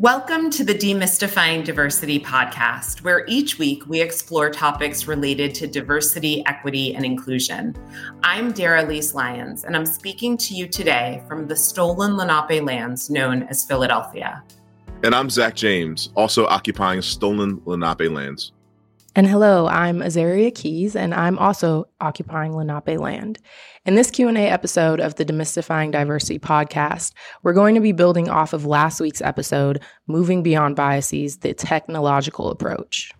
Welcome to the Demystifying Diversity podcast, where each week we explore topics related to diversity, equity, and inclusion. I'm Daralyse Lyons, and I'm speaking to you today from the stolen Lenape lands known as Philadelphia. And I'm Zack James, also occupying stolen Lenape lands. And hello, I'm Azaria Keys, and I'm also occupying Lenape land. In this Q&A episode of the Demystifying Diversity podcast, we're going to be building off of last week's episode, Moving Beyond Biases, the Technological Approach.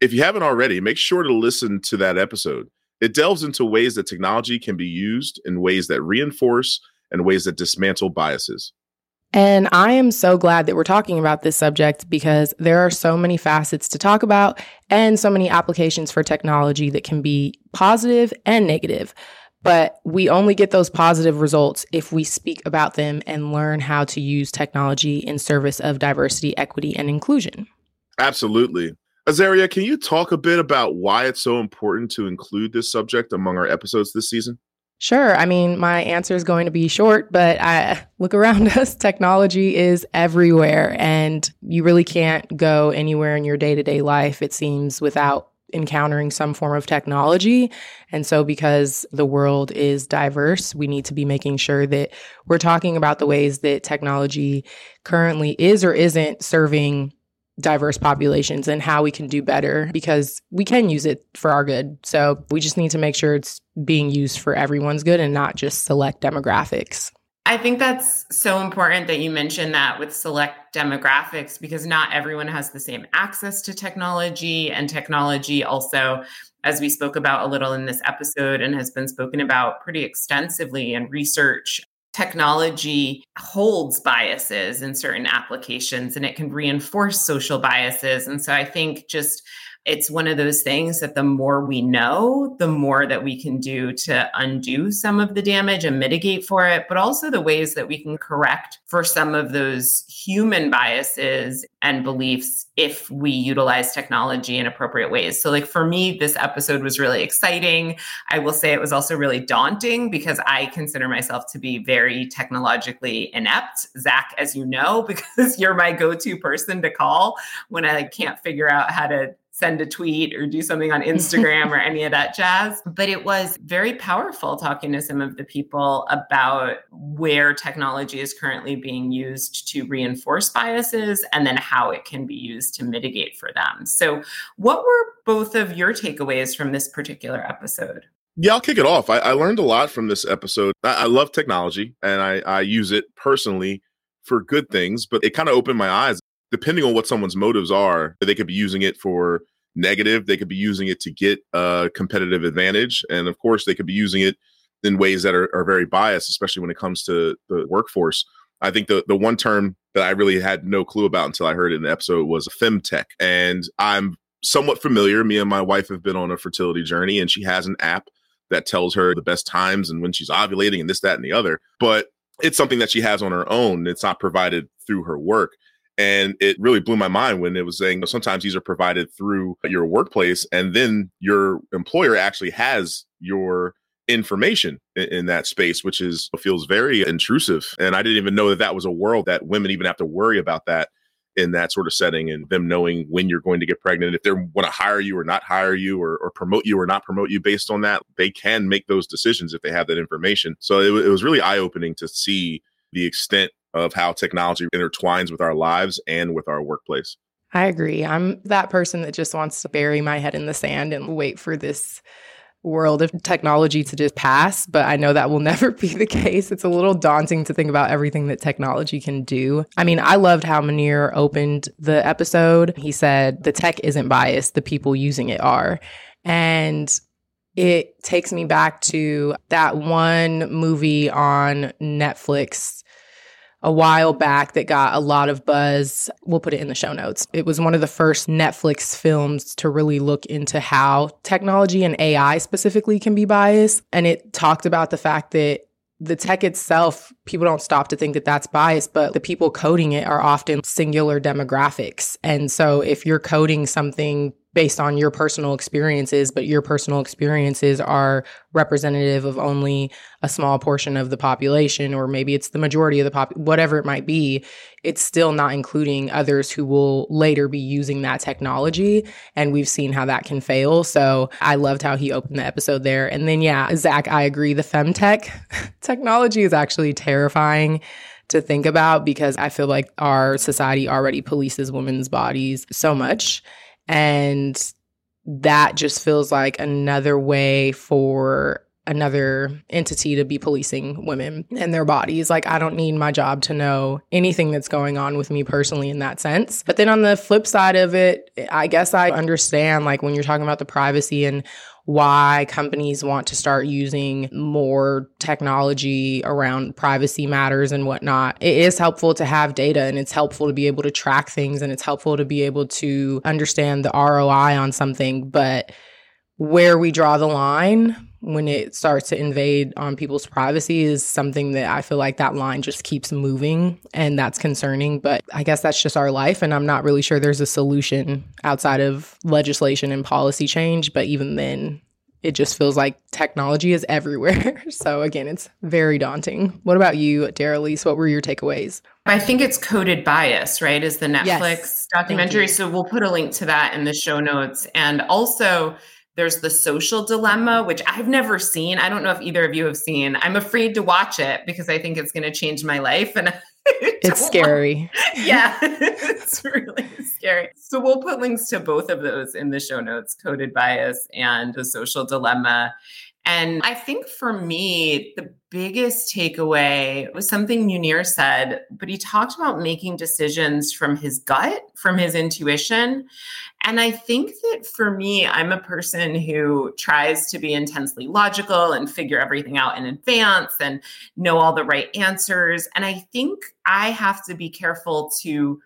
If you haven't already, make sure to listen to that episode. It delves into ways that technology can be used in ways that reinforce and ways that dismantle biases. And I am so glad that we're talking about this subject because there are so many facets to talk about and so many applications for technology that can be positive and negative. But we only get those positive results if we speak about them and learn how to use technology in service of diversity, equity, and inclusion. Absolutely. Azaria, can you talk a bit about why it's so important to include this subject among our episodes this season? Sure. I mean, my answer is going to be short, but I look around us. Technology is everywhere, and you really can't go anywhere in your day to day life, it seems, without encountering some form of technology. And so, because the world is diverse, we need to be making sure that we're talking about the ways that technology currently is or isn't serving diverse populations and how we can do better because we can use it for our good. So we just need to make sure it's being used for everyone's good and not just select demographics. I think that's so important that you mentioned that with select demographics because not everyone has the same access to technology. And technology also, as we spoke about a little in this episode and has been spoken about pretty extensively in research, technology holds biases in certain applications and it can reinforce social biases. And so I think just it's one of those things that the more we know, the more that we can do to undo some of the damage and mitigate for it, but also the ways that we can correct for some of those human biases and beliefs if we utilize technology in appropriate ways. So, like for me, this episode was really exciting. I will say it was also really daunting because I consider myself to be very technologically inept. Zack, as you know, because you're my go to person to call when I can't figure out how to send a tweet or do something on Instagram or any of that jazz. But it was very powerful talking to some of the people about where technology is currently being used to reinforce biases and then how it can be used to mitigate for them. So, what were both of your takeaways from this particular episode? Yeah, I'll kick it off. I, I learned a lot from this episode. I, I love technology and I, I use it personally for good things, but it kind of opened my eyes depending on what someone's motives are, they could be using it for negative. They could be using it to get a competitive advantage. And of course, they could be using it in ways that are, are very biased, especially when it comes to the workforce. I think the, the one term that I really had no clue about until I heard it in the episode was a femtech. And I'm somewhat familiar. Me and my wife have been on a fertility journey, and she has an app that tells her the best times and when she's ovulating and this, that, and the other. But it's something that she has on her own. It's not provided through her work. And it really blew my mind when it was saying sometimes these are provided through your workplace, and then your employer actually has your information in, in, that space, which is feels very intrusive. And I didn't even know that that was a world that women even have to worry about that in that sort of setting and them knowing when you're going to get pregnant, if they want to hire you or not hire you or, or, promote you or not promote you based on that, they can make those decisions if they have that information. So it, it was really eye opening to see the extent of how technology intertwines with our lives and with our workplace. I agree. I'm that person that just wants to bury my head in the sand and wait for this world of technology to just pass, but I know that will never be the case. It's a little daunting to think about everything that technology can do. I mean, I loved how Munir opened the episode. He said, the tech isn't biased, the people using it are. And it takes me back to that one movie on Netflix a while back that got a lot of buzz. We'll put it in the show notes. It was one of the first Netflix films to really look into how technology and AI specifically can be biased. And it talked about the fact that the tech itself, people don't stop to think that that's biased, but the people coding it are often singular demographics. And so if you're coding something based on your personal experiences, but your personal experiences are representative of only a small portion of the population, or maybe it's the majority of the pop, whatever it might be, it's still not including others who will later be using that technology. And we've seen how that can fail. So I loved how he opened the episode there. And then, yeah, Zack, I agree. The femtech technology is actually terrifying to think about because I feel like our society already polices women's bodies so much. And that just feels like another way for another entity to be policing women and their bodies. Like, I don't need my job to know anything that's going on with me personally in that sense. But then on the flip side of it, I guess I understand, like, when you're talking about the privacy and why companies want to start using more technology around privacy matters and whatnot. It is helpful to have data and it's helpful to be able to track things and it's helpful to be able to understand the ROI on something. But where we draw the line when it starts to invade on people's privacy is something that I feel like that line just keeps moving and that's concerning. But I guess that's just our life. And I'm not really sure there's a solution outside of legislation and policy change. But even then, it just feels like technology is everywhere. so again, it's very daunting. What about you, Daralyse? What were your takeaways? I think it's coded bias, right? Is the Netflix yes, documentary. So we'll put a link to that in the show notes. And also, there's the social dilemma, which I've never seen. I don't know if either of you have seen. I'm afraid to watch it because I think it's going to change my life. And it's scary. yeah, it's really scary. So we'll put links to both of those in the show notes coded bias and the social dilemma. And I think for me, the biggest takeaway was something Munir said, but he talked about making decisions from his gut, from his mm-hmm. intuition. And I think that for me, I'm a person who tries to be intensely logical and figure everything out in advance and know all the right answers. And I think I have to be careful to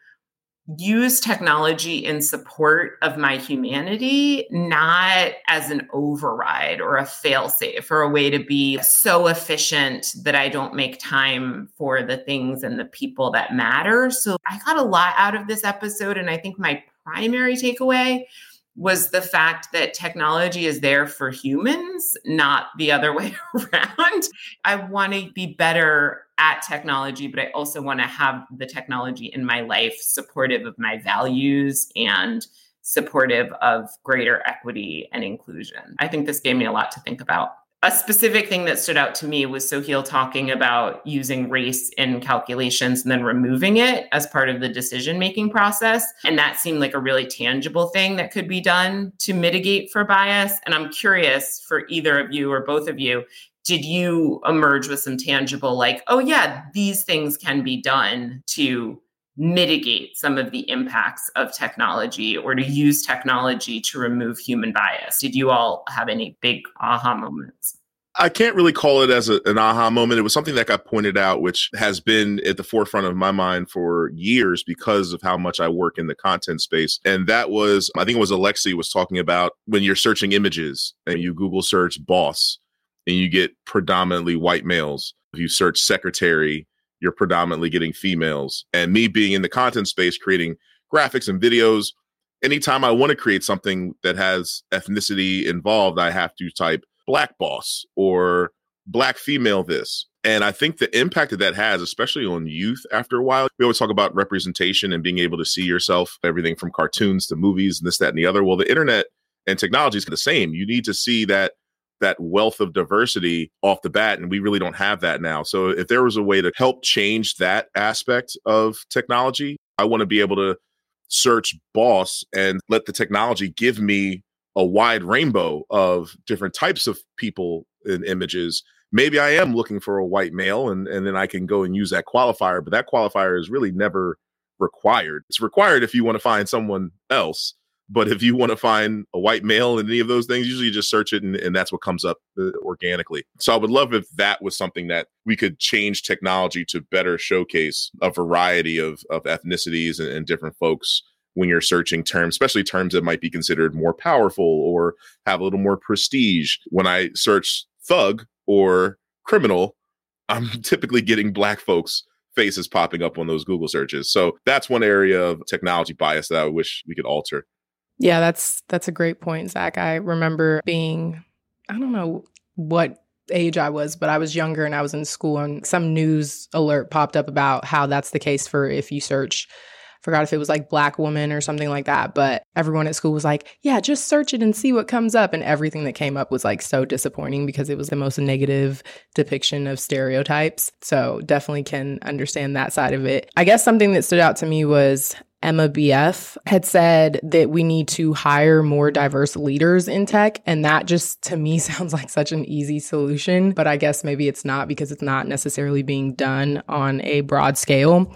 use technology in support of my humanity, not as an override or a failsafe or a way to be so efficient that I don't make time for the things and the people that matter. So I got a lot out of this episode. And I think my primary takeaway was the fact that technology is there for humans, not the other way around. I want to be better at technology, but I also want to have the technology in my life supportive of my values and supportive of greater equity and inclusion. I think this gave me a lot to think about a specific thing that stood out to me was Soheil talking about using race in calculations and then removing it as part of the decision making process. And that seemed like a really tangible thing that could be done to mitigate for bias. And I'm curious for either of you or both of you, did you emerge with some tangible, like, oh, yeah, these things can be done to mitigate some of the impacts of technology or to use technology to remove human bias? Did you all have any big aha moments? I can't really call it as a, an aha moment. It was something that got pointed out, which has been at the forefront of my mind for years because of how much I work in the content space. And that was, I think it was Alexi was talking about when you're searching images and you Google search boss and you get predominantly white males. If you search secretary, you're predominantly getting females. And me being in the content space, creating graphics and videos, anytime I want to create something that has ethnicity involved, I have to type black boss or black female this. And I think the impact that that has, especially on youth after a while, we always talk about representation and being able to see yourself, everything from cartoons to movies and this, that, and the other. Well, the internet and technology is the same. You need to see that that wealth of diversity off the bat and we really don't have that now. So if there was a way to help change that aspect of technology i want to be able to search boss and let the technology give me a wide rainbow of different types of people and images. Maybe i am looking for a white male and, and then i can go and use that qualifier but that qualifier is really never required. It's required if you want to find someone else but if you want to find a white male in any of those things, usually you just search it and, and that's what comes up uh, organically. So I would love if that was something that we could change technology to better showcase a variety of, of ethnicities and, and different folks when you're searching terms, especially terms that might be considered more powerful or have a little more prestige. When I search thug or criminal, I'm typically getting black folks faces popping up on those Google searches. So that's one area of technology bias that I wish we could alter. Yeah, that's that's a great point, Zack. I remember being, I don't know what age I was, but I was younger and I was in school and some news alert popped up about how that's the case for if you search forgot if it was like black woman or something like that, but everyone at school was like, "Yeah, just search it and see what comes up." And everything that came up was like so disappointing because it was the most negative depiction of stereotypes. So, definitely can understand that side of it. I guess something that stood out to me was Emma BF had said that we need to hire more diverse leaders in tech. And that just to me sounds like such an easy solution, but I guess maybe it's not because it's not necessarily being done on a broad scale.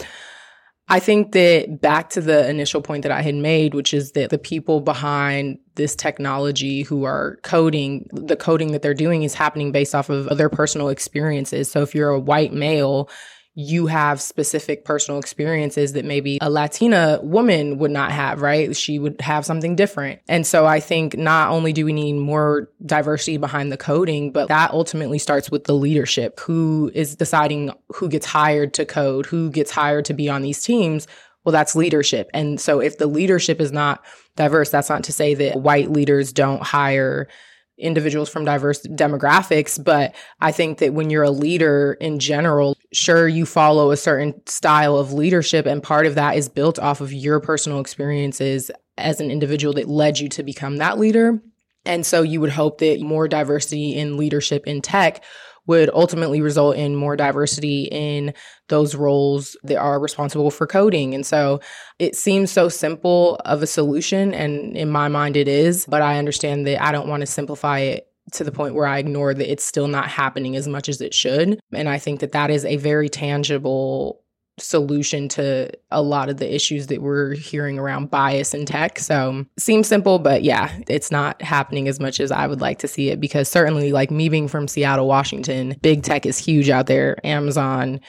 I think that back to the initial point that I had made, which is that the people behind this technology who are coding, the coding that they're doing is happening based off of their personal experiences. So if you're a white male, you have specific personal experiences that maybe a Latina woman would not have, right? She would have something different. And so I think not only do we need more diversity behind the coding, but that ultimately starts with the leadership who is deciding who gets hired to code, who gets hired to be on these teams. Well, that's leadership. And so if the leadership is not diverse, that's not to say that white leaders don't hire individuals from diverse demographics. But I think that when you're a leader in general, sure, you follow a certain style of leadership. And part of that is built off of your personal experiences as an individual that led you to become that leader. And so you would hope that more diversity in leadership in tech would ultimately result in more diversity in those roles that are responsible for coding. And so it seems so simple of a solution. And in my mind, it is. But I understand that I don't want to simplify it to the point where I ignore that it's still not happening as much as it should. And I think that that is a very tangible solution to a lot of the issues that we're hearing around bias in tech. So seems simple, but yeah, it's not happening as much as I would like to see it because certainly like me being from Seattle, Washington, big tech is huge out there. Amazon,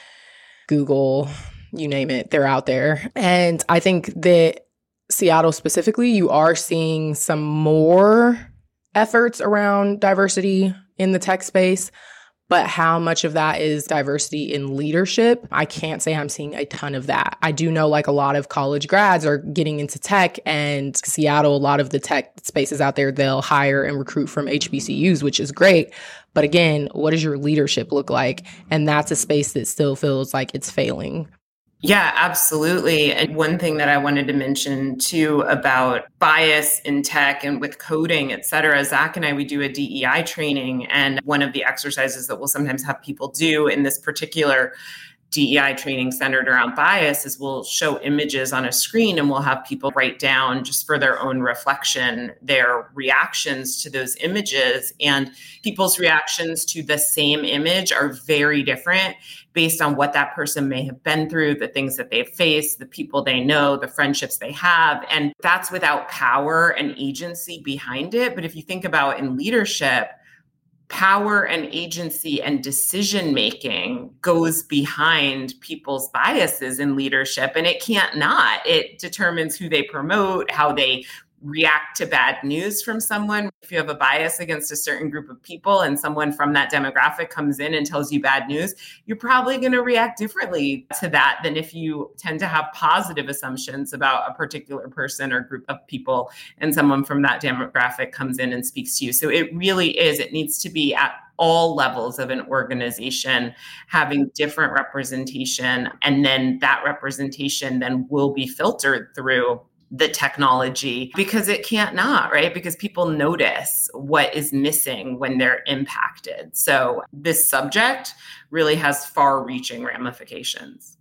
Google, you name it, they're out there. And I think that Seattle specifically, you are seeing some more efforts around diversity in the tech space. But how much of that is diversity in leadership? I can't say I'm seeing a ton of that. I do know like a lot of college grads are getting into tech and Seattle, a lot of the tech spaces out there, they'll hire and recruit from HBCUs, which is great. But again, what does your leadership look like? And that's a space that still feels like it's failing. Yeah, absolutely. And one thing that I wanted to mention too about bias in tech and with coding, et cetera, Zack and I, we do a DEI training. And one of the exercises that we'll sometimes have people do in this particular DEI training centered around bias is we'll show images on a screen and we'll have people write down just for their own reflection their reactions to those images. And people's reactions to the same image are very different based on what that person may have been through, the things that they've faced, the people they know, the friendships they have. And that's without power and agency behind it. But if you think about in leadership, power and agency and decision making goes behind people's biases in leadership and it can't not. It determines who they promote how they react to bad news from someone. If you have a bias against a certain group of people and someone from that demographic comes in and tells you bad news, you're probably going to react differently to that than if you tend to have positive assumptions about a particular person or group of people and someone from that demographic comes in and speaks to you. So it really is, it needs to be at all levels of an organization having different representation and then that representation then will be filtered through the technology because it can't not, right? Because people notice what is missing when they're impacted. So this subject really has far reaching ramifications.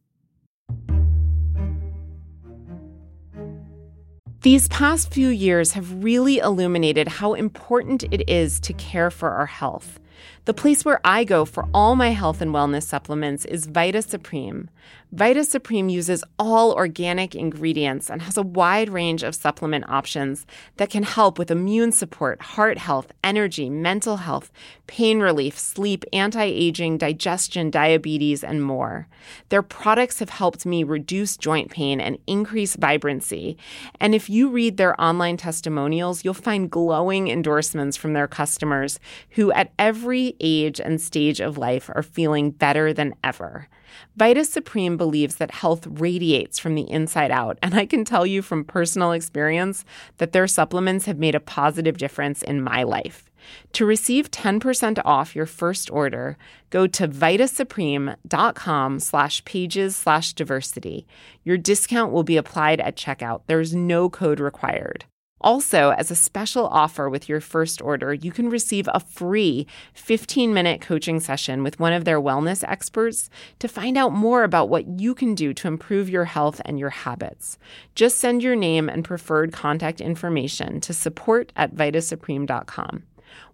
These past few years have really illuminated how important it is to care for our health. The place where I go for all my health and wellness supplements is Vita Supreme. Vita Supreme uses all organic ingredients and has a wide range of supplement options that can help with immune support, heart health, energy, mental health, pain relief, sleep, anti aging, digestion, diabetes, and more. Their products have helped me reduce joint pain and increase vibrancy. And if you read their online testimonials, you'll find glowing endorsements from their customers who, at every age and stage of life are feeling better than ever. Vita Supreme believes that health radiates from the inside out, and I can tell you from personal experience that their supplements have made a positive difference in my life. To receive 10% off your first order, go to vitasupreme.com slash pages slash diversity. Your discount will be applied at checkout. There's no code required. Also, as a special offer with your first order, you can receive a free 15 minute coaching session with one of their wellness experts to find out more about what you can do to improve your health and your habits. Just send your name and preferred contact information to support at vitasupreme.com.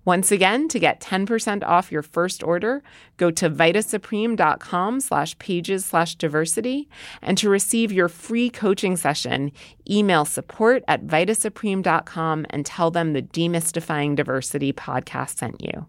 Once again, to get 10% off your first order, go to vitasupreme.com slash pages slash diversity. And to receive your free coaching session, email support at vitasupreme.com and tell them the Demystifying Diversity podcast sent you.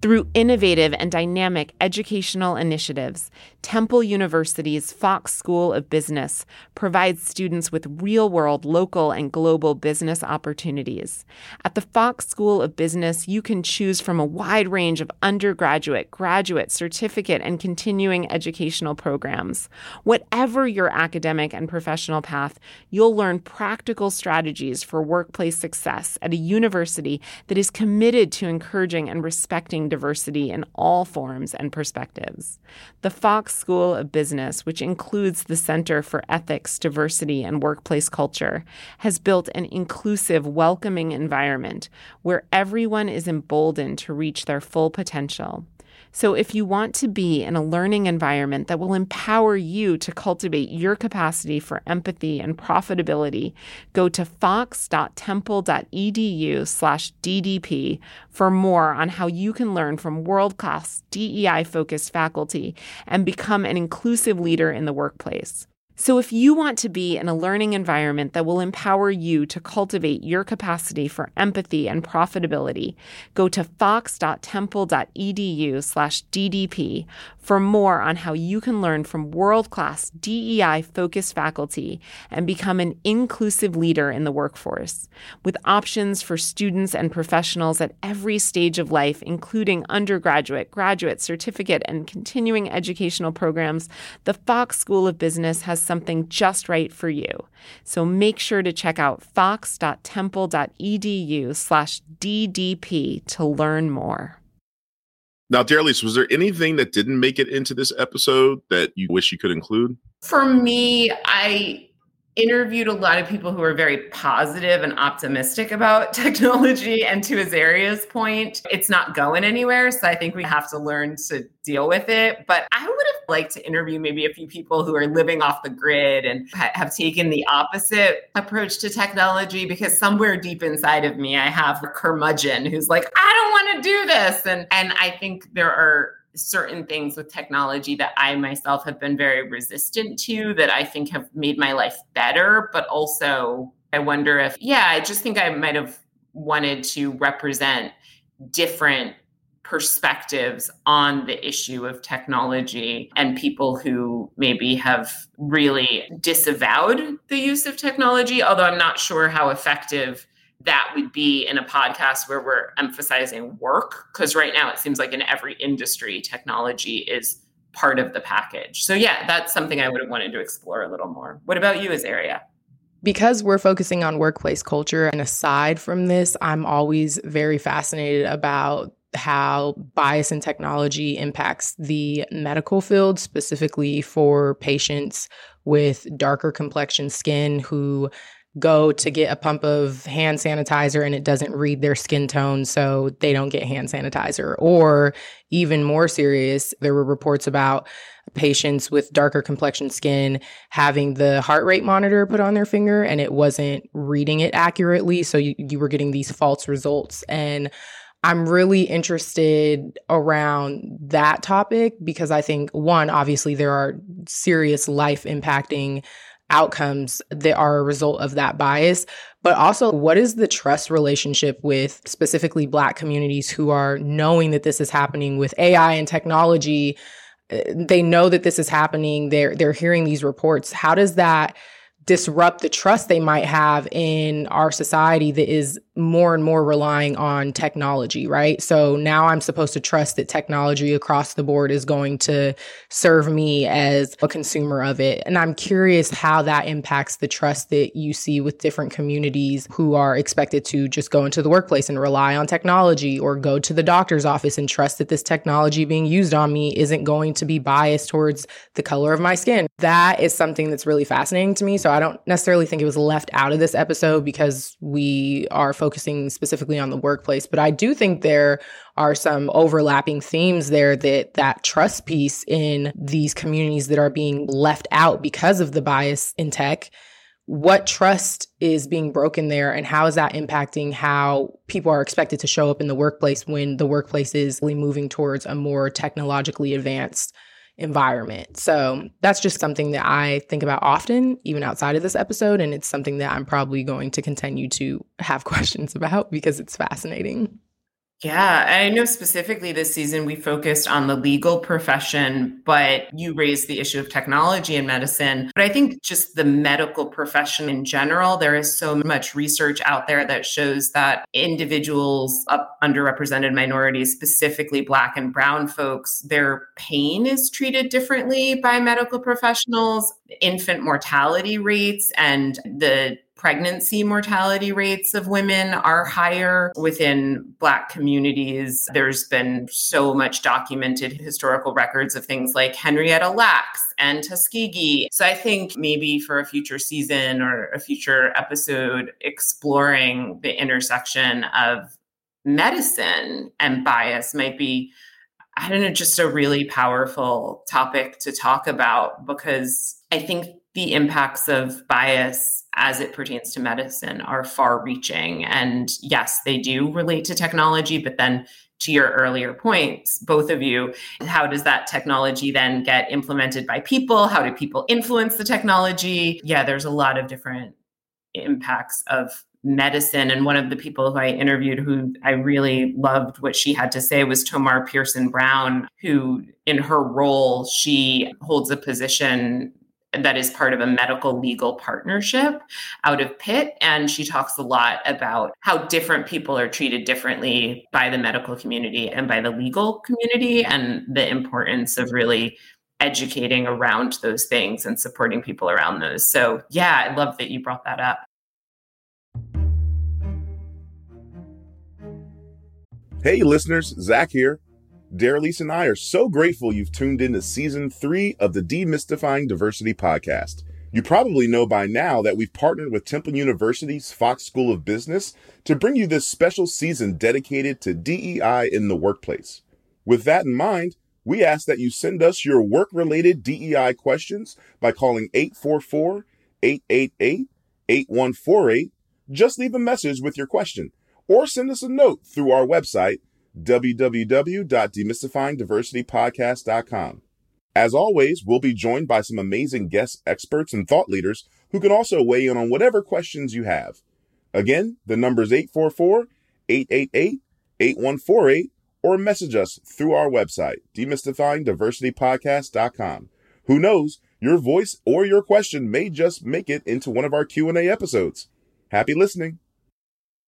Through innovative and dynamic educational initiatives, Temple University's Fox School of Business provides students with real world, local, and global business opportunities. At the Fox School of Business, you can choose from a wide range of undergraduate, graduate, certificate, and continuing educational programs. Whatever your academic and professional path, you'll learn practical strategies for workplace success at a university that is committed to encouraging and respecting diversity in all forms and perspectives. The Fox School of Business, which includes the Center for Ethics, Diversity, and Workplace Culture, has built an inclusive, welcoming environment where everyone is emboldened to reach their full potential. So, if you want to be in a learning environment that will empower you to cultivate your capacity for empathy and profitability, go to fox.temple.edu/ddp for more on how you can learn from world-class DEI-focused faculty and become an inclusive leader in the workplace. So, if you want to be in a learning environment that will empower you to cultivate your capacity for empathy and profitability, go to fox.temple.edu/ddp for more on how you can learn from world-class DEI-focused faculty and become an inclusive leader in the workforce, with options for students and professionals at every stage of life, including undergraduate, graduate, certificate, and continuing educational programs. The Fox School of Business has something just right for you. So make sure to check out fox.temple.edu slash DDP to learn more. Now, Daralyse, was there anything that didn't make it into this episode that you wish you could include? For me, I interviewed a lot of people who are very positive and optimistic about technology. And to Azaria's point, it's not going anywhere. So I think we have to learn to deal with it. But I would have liked to interview maybe a few people who are living off the grid and ha- have taken the opposite approach to technology because somewhere deep inside of me, I have a curmudgeon who's like, I don't want to do this. And, and I think there are certain things with technology that I myself have been very resistant to that I think have made my life better. But also, I wonder if, yeah, I just think I might have wanted to represent different perspectives on the issue of technology and people who maybe have really disavowed the use of technology, although I'm not sure how effective that would be in a podcast where we're emphasizing work because right now it seems like in every industry technology is part of the package. So yeah that's something i would have wanted to explore a little more. What about you Azaria? Because we're focusing on workplace culture and aside from this i'm always very fascinated about how bias in technology impacts the medical field specifically for patients with darker complexion skin who go to get a pump of hand sanitizer and it doesn't read their skin tone, so they don't get hand sanitizer. Or even more serious, there were reports about patients with darker complexion skin having the heart rate monitor put on their finger and it wasn't reading it accurately. So you, you were getting these false results. And I'm really interested around that topic because I think, one, obviously, there are serious life impacting outcomes that are a result of that bias but also what is the trust relationship with specifically black communities who are knowing that this is happening with AI and technology? Uh, they know that this is happening. They're they're hearing these reports. How does that disrupt the trust they might have in our society that is more and more relying on technology, right? So now I'm supposed to trust that technology across the board is going to serve me as a consumer of it. And I'm curious how that impacts the trust that you see with different communities who are expected to just go into the workplace and rely on technology or go to the doctor's office and trust that this technology being used on me isn't going to be biased towards the color of my skin. That is something that's really fascinating to me. So I don't necessarily think it was left out of this episode because we are focusing specifically on the workplace, but I do think there are some overlapping themes there that that trust piece in these communities that are being left out because of the bias in tech what trust is being broken there and how is that impacting how people are expected to show up in the workplace when the workplace is moving towards a more technologically advanced environment. So that's just something that I think about often, even outside of this episode. And it's something that I'm probably going to continue to have questions about because it's fascinating. Yeah, I know specifically this season we focused on the legal profession, but you raised the issue of technology in medicine. But I think just the medical profession in general, there is so much research out there that shows that individuals of underrepresented minorities, specifically Black and Brown folks, their pain is treated differently by medical professionals. Infant mortality rates and the pregnancy mortality rates of women are higher within Black communities. There's been so much documented historical records of things like Henrietta Lacks and Tuskegee. So I think maybe for a future season or a future episode, exploring the intersection of medicine and bias might be. I don't know, just a really powerful topic to talk about because I think the impacts of bias as it pertains to medicine are far reaching. And yes, they do relate to technology, but then to your earlier points, both of you, how does that technology then get implemented by people? How do people influence the technology? Yeah, there's a lot of different impacts of medicine. And one of the people who I interviewed who I really loved what she had to say was Tomar Pearson Brown, who in her role, she holds a position that is part of a medical legal partnership out of Pitt. And she talks a lot about how different people are treated differently by the medical community and by the legal community, and the importance of really educating around those things and supporting people around those. So, yeah, I love that you brought that up. Hey, listeners, Zack here. Daralyse and I are so grateful you've tuned in to season three of the Demystifying Diversity podcast. You probably know by now that we've partnered with Temple University's Fox School of Business to bring you this special season dedicated to DEI in the workplace. With that in mind, we ask that you send us your work related DEI questions by calling 844 888 8148. Just leave a message with your question or send us a note through our website www.demystifyingdiversitypodcast.com. As always, we'll be joined by some amazing guest experts and thought leaders who can also weigh in on whatever questions you have. Again, the number is 844 888 8148 or message us through our website, demystifyingdiversitypodcast.com. Who knows, your voice or your question may just make it into one of our Q&A episodes. Happy listening.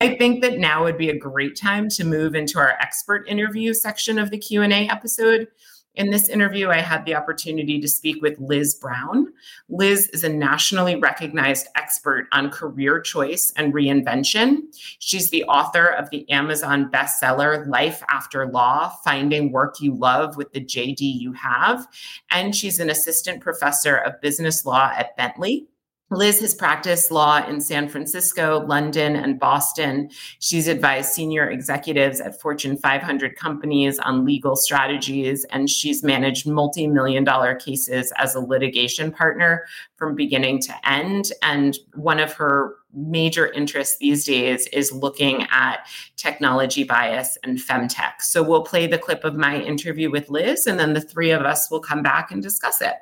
I think that now would be a great time to move into our expert interview section of the Q&A episode. In this interview, I had the opportunity to speak with Liz Brown. Liz is a nationally recognized expert on career choice and reinvention. She's the author of the Amazon bestseller Life After Law Finding Work You Love with the JD You Have. And she's an assistant professor of business law at Bentley. Liz has practiced law in San Francisco, London, and Boston. She's advised senior executives at Fortune 500 companies on legal strategies, and she's managed multi million dollar cases as a litigation partner from beginning to end. And one of her major interests these days is looking at technology bias and femtech. So we'll play the clip of my interview with Liz, and then the three of us will come back and discuss it.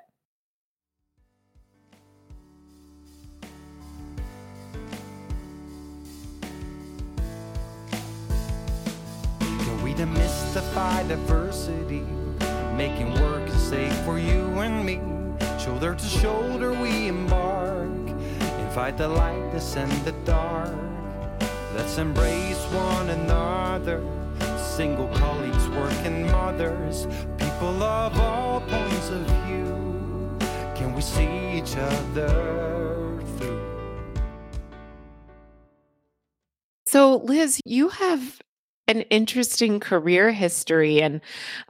Demystify diversity, making work safe for you and me. Shoulder to shoulder we embark fight the light, descend the dark. Let's embrace one another. Single colleagues, working mothers, people of all points of view. Can we see each other through? So, Liz, you have an interesting career history. And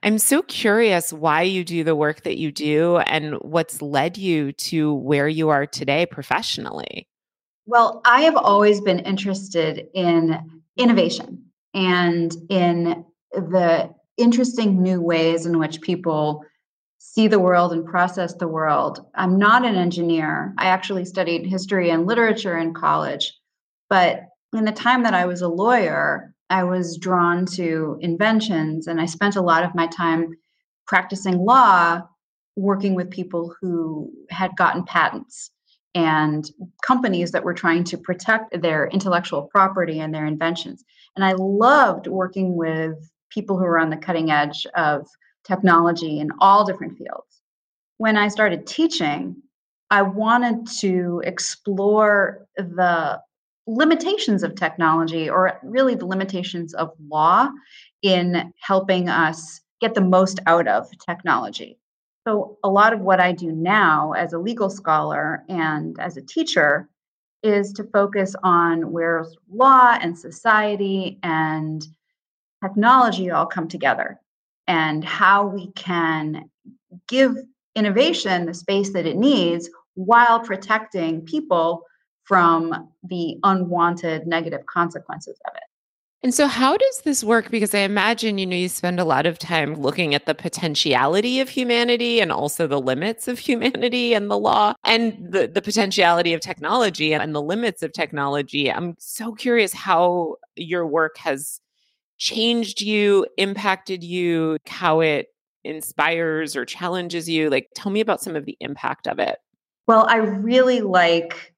I'm so curious why you do the work that you do and what's led you to where you are today professionally. Well, I have always been interested in innovation and in the interesting new ways in which people see the world and process the world. I'm not an engineer. I actually studied history and literature in college. But in the time that I was a lawyer, I was drawn to inventions, and I spent a lot of my time practicing law working with people who had gotten patents and companies that were trying to protect their intellectual property and their inventions. And I loved working with people who were on the cutting edge of technology in all different fields. When I started teaching, I wanted to explore the limitations of technology, or really the limitations of law, in helping us get the most out of technology. So, a lot of what I do now as a legal scholar and as a teacher is to focus on where law and society and technology all come together and how we can give innovation the space that it needs while protecting people from the unwanted negative consequences of it. And so, how does this work? Because I imagine, you know, you spend a lot of time looking at the potentiality of humanity and also the limits of humanity and the law and the, the potentiality of technology and the limits of technology. I'm so curious how your work has changed you, impacted you, how it inspires or challenges you. Like, tell me about some of the impact of it. Well, I really like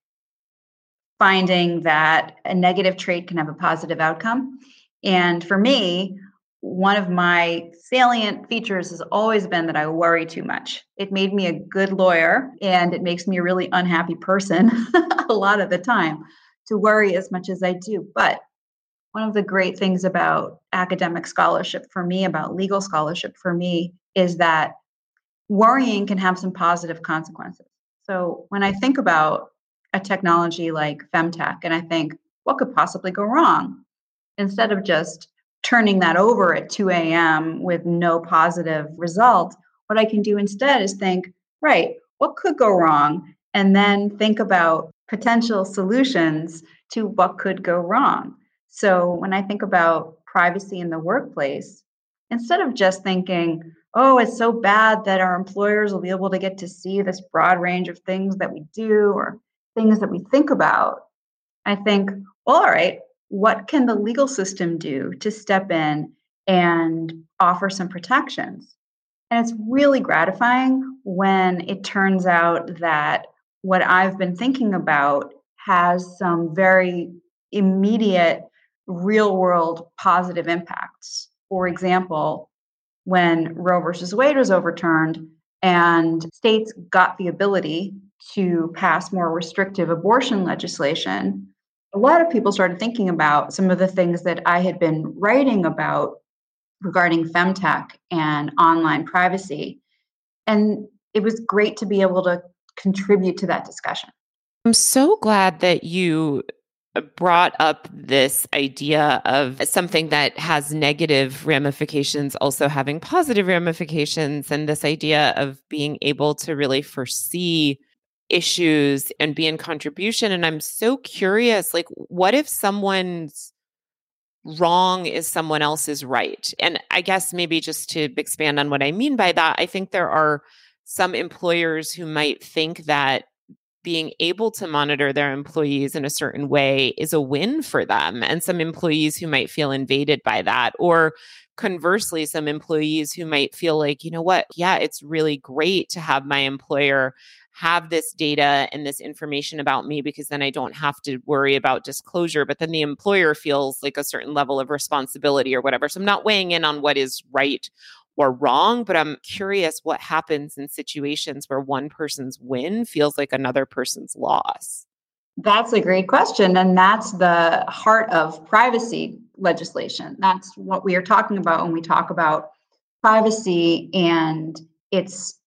finding that a negative trait can have a positive outcome. And for me, one of my salient features has always been that I worry too much. It made me a good lawyer and it makes me a really unhappy person a lot of the time to worry as much as I do. But one of the great things about academic scholarship for me, about legal scholarship for me, is that worrying can have some positive consequences. So when I think about a technology like femtech and I think, what could possibly go wrong? Instead of just turning that over at 2 a.m. with no positive result, what I can do instead is think, right, what could go wrong? And then think about potential solutions to what could go wrong. So when I think about privacy in the workplace, instead of just thinking, oh, it's so bad that our employers will be able to get to see this broad range of things that we do or things that we think about, I think, well, all right, what can the legal system do to step in and offer some protections? And it's really gratifying when it turns out that what I've been thinking about has some very immediate real world positive impacts. For example, when Roe versus Wade was overturned and states got the ability to pass more restrictive abortion legislation, a lot of people started thinking about some of the things that I had been writing about regarding femtech and online privacy. And it was great to be able to contribute to that discussion. I'm so glad that you brought up this idea of something that has negative ramifications also having positive ramifications and this idea of being able to really foresee issues and be in contribution and i'm so curious like what if someone's wrong is someone else's right and i guess maybe just to expand on what i mean by that i think there are some employers who might think that being able to monitor their employees in a certain way is a win for them, and some employees who might feel invaded by that. Or conversely, some employees who might feel like, you know what, yeah, it's really great to have my employer have this data and this information about me because then I don't have to worry about disclosure. But then the employer feels like a certain level of responsibility or whatever. So I'm not weighing in on what is right or wrong, but I'm curious what happens in situations where one person's win feels like another person's loss. That's a great question. And that's the heart of privacy legislation. That's what we are talking about when we talk about privacy and its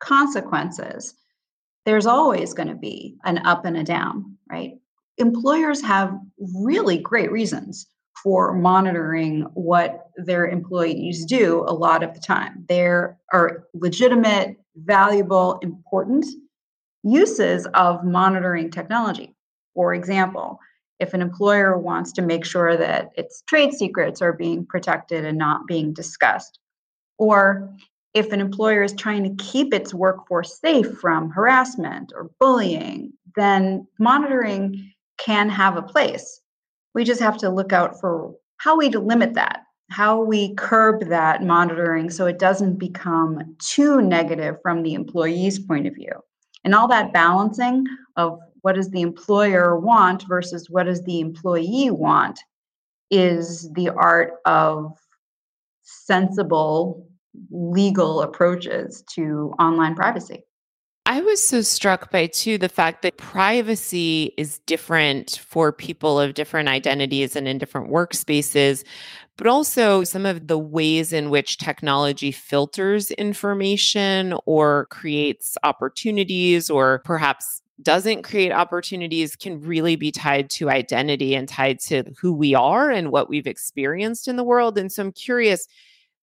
consequences. There's always going to be an up and a down, right? Employers have really great reasons for monitoring what their employees do a lot of the time. There are legitimate, valuable, important uses of monitoring technology. For example, if an employer wants to make sure that its trade secrets are being protected and not being discussed, or if an employer is trying to keep its workforce safe from harassment or bullying, then monitoring can have a place. We just have to look out for how we limit that, how we curb that monitoring so it doesn't become too negative from the employee's point of view. And all that balancing of what does the employer want versus what does the employee want is the art of sensible legal approaches to online privacy. I was so struck by too the fact that privacy is different for people of different identities and in different workspaces, but also some of the ways in which technology filters information or creates opportunities or perhaps doesn't create opportunities can really be tied to identity and tied to who we are and what we've experienced in the world. And so I'm curious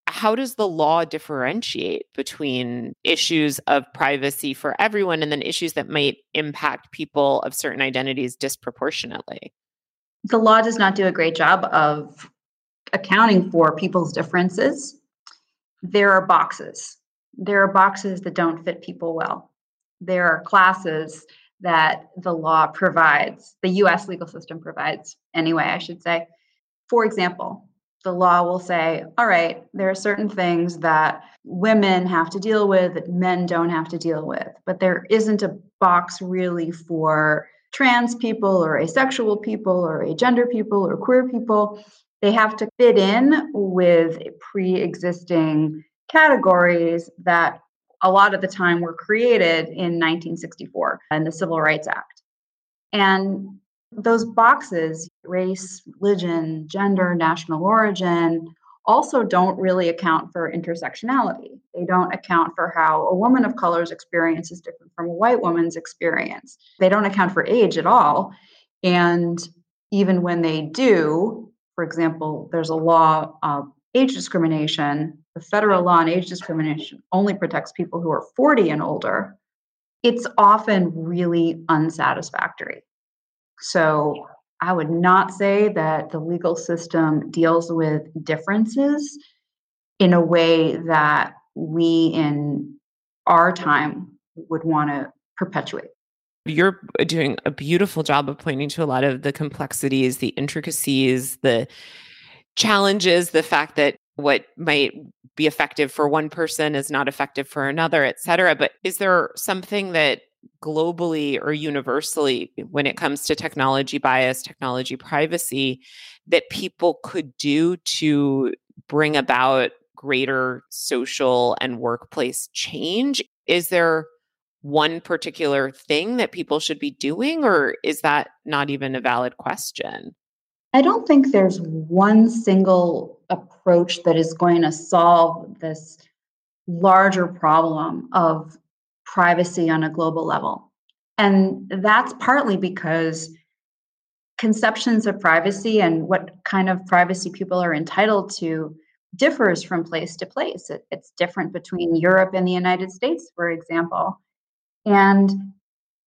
how does the law differentiate between issues of privacy for everyone and then issues that might impact people of certain identities disproportionately? The law does not do a great job of accounting for people's differences. There are boxes. There are boxes that don't fit people well. There are classes that the law provides, the US legal system provides, anyway, I should say. For example, the law will say, all right, there are certain things that women have to deal with that men don't have to deal with. But there isn't a box really for trans people or asexual people or agender people or queer people. They have to fit in with pre existing categories that a lot of the time were created in 1964 and the Civil Rights Act. And those boxes, race, religion, gender, national origin, also don't really account for intersectionality. They don't account for how a woman of color's experience is different from a white woman's experience. They don't account for age at all. And even when they do, for example, there's a law of age discrimination. The federal law on age discrimination only protects people who are 40 and older. It's often really unsatisfactory. So I would not say that the legal system deals with differences in a way that we in our time would want to perpetuate. You're doing a beautiful job of pointing to a lot of the complexities, the intricacies, the challenges, the fact that what might be effective for one person is not effective for another, et cetera. But is there something that globally or universally eh, when it comes to technology bias, technology privacy that people could do to bring about greater social and workplace change? Is there one particular thing that people should be doing, or is that not even a valid question? I don't think there's one single approach that is going to solve this larger problem of privacy on a global level. And that's partly because conceptions of privacy and what kind of privacy people are entitled to differs from place to place. It, it's different between Europe and the United States, for example. And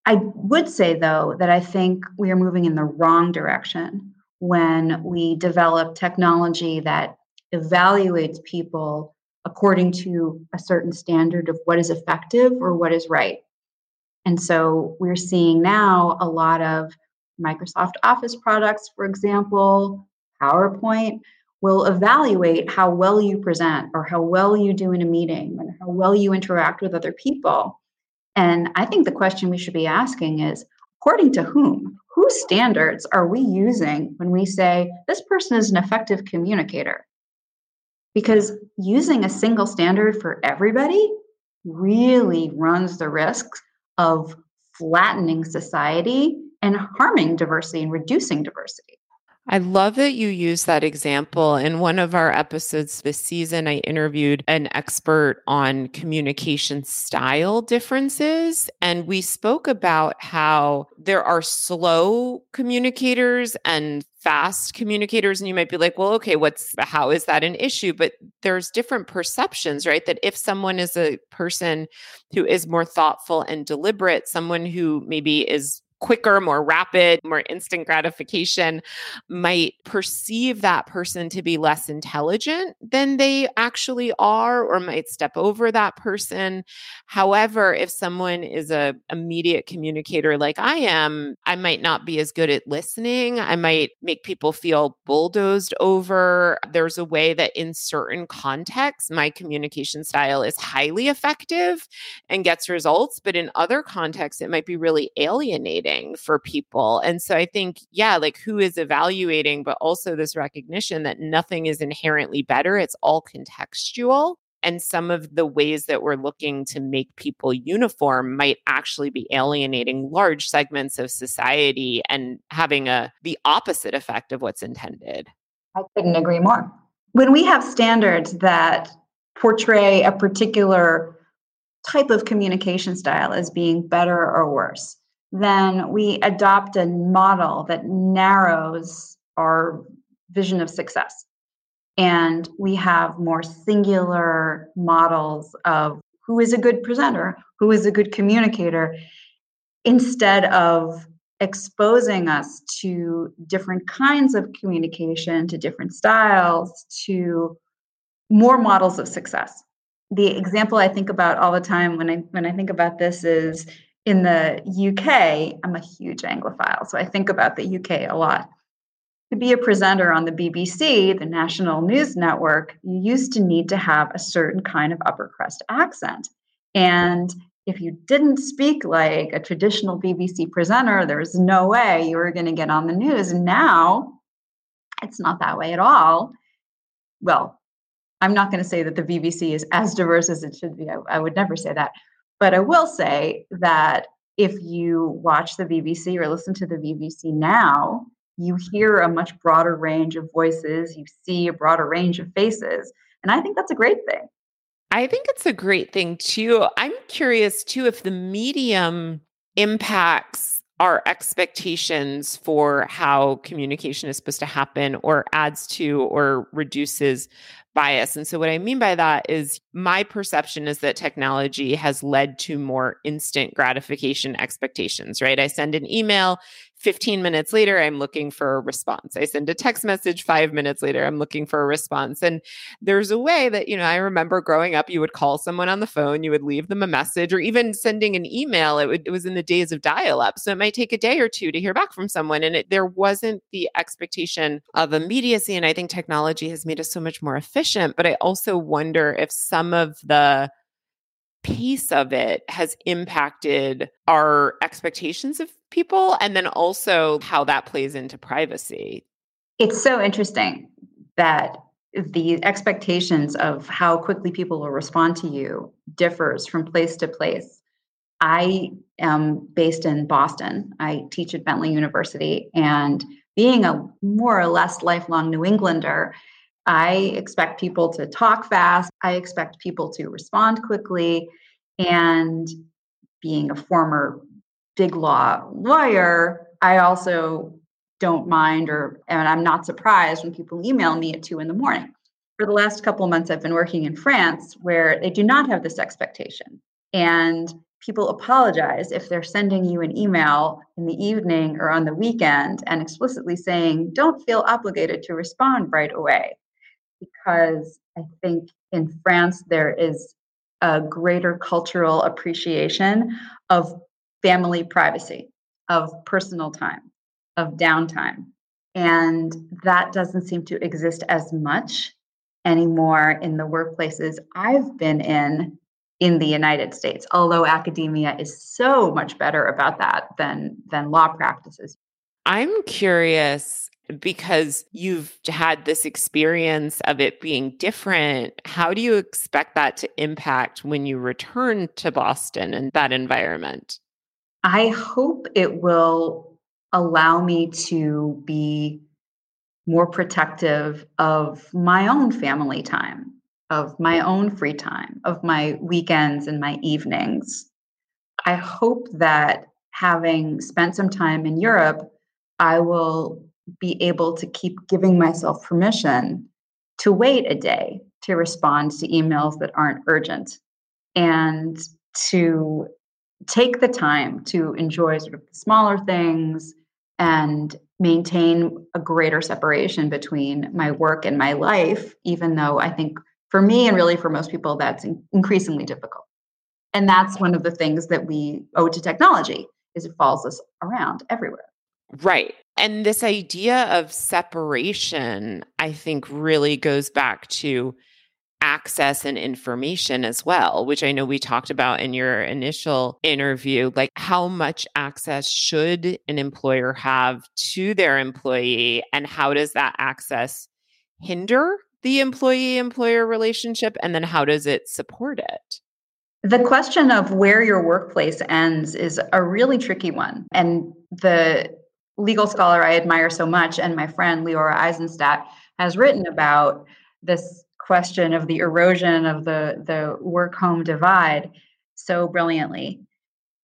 I would say, though, that I think we are moving in the wrong direction when we develop technology that evaluates people according to a certain standard of what is effective or what is right. And so we're seeing now a lot of Microsoft Office products, for example, PowerPoint will evaluate how well you present or how well you do in a meeting and how well you interact with other people. And I think the question we should be asking is according to whom? Whose standards are we using when we say this person is an effective communicator? Because using a single standard for everybody really runs the risk of flattening society and harming diversity and reducing diversity. I love that you use that example. In one of our episodes this season, I interviewed an expert on communication style differences. And we spoke about how there are slow communicators and fast communicators and you might be like well okay what's how is that an issue? But there's different perceptions right? That if someone is a person who is more thoughtful and deliberate someone who maybe is quicker, more rapid, more instant gratification might perceive that person to be less intelligent than they actually are or might step over that person. However, if someone is a immediate communicator like I am, I might not be as good at listening. I might make people feel bulldozed over. There's a way that in certain contexts my communication style is highly effective and gets results, but in other contexts it might be really alienating for people. And so I think, yeah, like who is evaluating, but also this recognition that nothing is inherently better, it's all contextual. And some of the ways that we're looking to make people uniform might actually be alienating large segments of society and having a the opposite effect of what's intended. I couldn't agree more. When we have standards that portray a particular type of communication style as being better or worse, then we adopt a model that narrows our vision of success. And we have more singular models of who is a good presenter, who is a good communicator, instead of exposing us to different kinds of communication, to different styles, to more models of success. The example I think about all the time when I when I think about this is in the UK, I'm a huge Anglophile, so I think about the UK a lot. To be a presenter on the BBC, the national news network, you used to need to have a certain kind of upper crust accent. And if you didn't speak like a traditional BBC presenter, there's no way you were going to get on the news. Now it's not that way at all. Well, I'm not going to say that the BBC is as diverse as it should be. I, I would never say that. But I will say that if you watch the BBC or listen to the BBC now, you hear a much broader range of voices, you see a broader range of faces. And I think that's a great thing. I think it's a great thing too. I'm curious too if the medium impacts our expectations for how communication is supposed to happen or adds to or reduces bias. And so, what I mean by that is my perception is that technology has led to more instant gratification expectations, right? I send an email, 15 minutes later, I'm looking for a response. I send a text message five minutes later, I'm looking for a response. And there's a way that, you know, I remember growing up, you would call someone on the phone, you would leave them a message, or even sending an email. It, would, it was in the days of dial up. So it might take a day or two to hear back from someone. And it, there wasn't the expectation of immediacy. And I think technology has made us so much more efficient. But I also wonder if some of the piece of it has impacted our expectations of people and then also how that plays into privacy. It's so interesting that the expectations of how quickly people will respond to you differs from place to place. I am based in Boston. I teach at Bentley University and being a more or less lifelong New Englander, I expect people to talk fast. I expect people to respond quickly. And being a former big law lawyer, I also don't mind or and I'm not surprised when people email me at two in the morning. For the last couple months, I've been working in France where they do not have this expectation. And people apologize if they're sending you an email in the evening or on the weekend and explicitly saying, don't feel obligated to respond right away because I think in France there is a greater cultural appreciation of family privacy, of personal time, of downtime. And that doesn't seem to exist as much anymore in the workplaces I've been in in the United States, although academia is so much better about that than, than law practices. I'm curious because you've had this experience of it being different. How do you expect that to impact when you return to Boston and that environment? I hope it will allow me to be more protective of my own family time, of my own free time, of my weekends and my evenings. I hope that having spent some time in Europe, I will be able to keep giving myself permission to wait a day to respond to emails that aren't urgent and to take the time to enjoy sort of the smaller things and maintain a greater separation between my work and my life, even though I think for me and really for most people, that's increasingly difficult. And that's one of the things that we owe to technology is it follows us around everywhere. Right. And this idea of separation, I think, really goes back to access and information as well, which I know we talked about in your initial interview. Like, how much access should an employer have to their employee, and how does that access hinder the employee employer relationship? And then how does it support it? The question of where your workplace ends is a really tricky one. And the legal scholar I admire so much, and my friend Leora Eisenstadt, has written about this question of the erosion of the, the work home divide so brilliantly.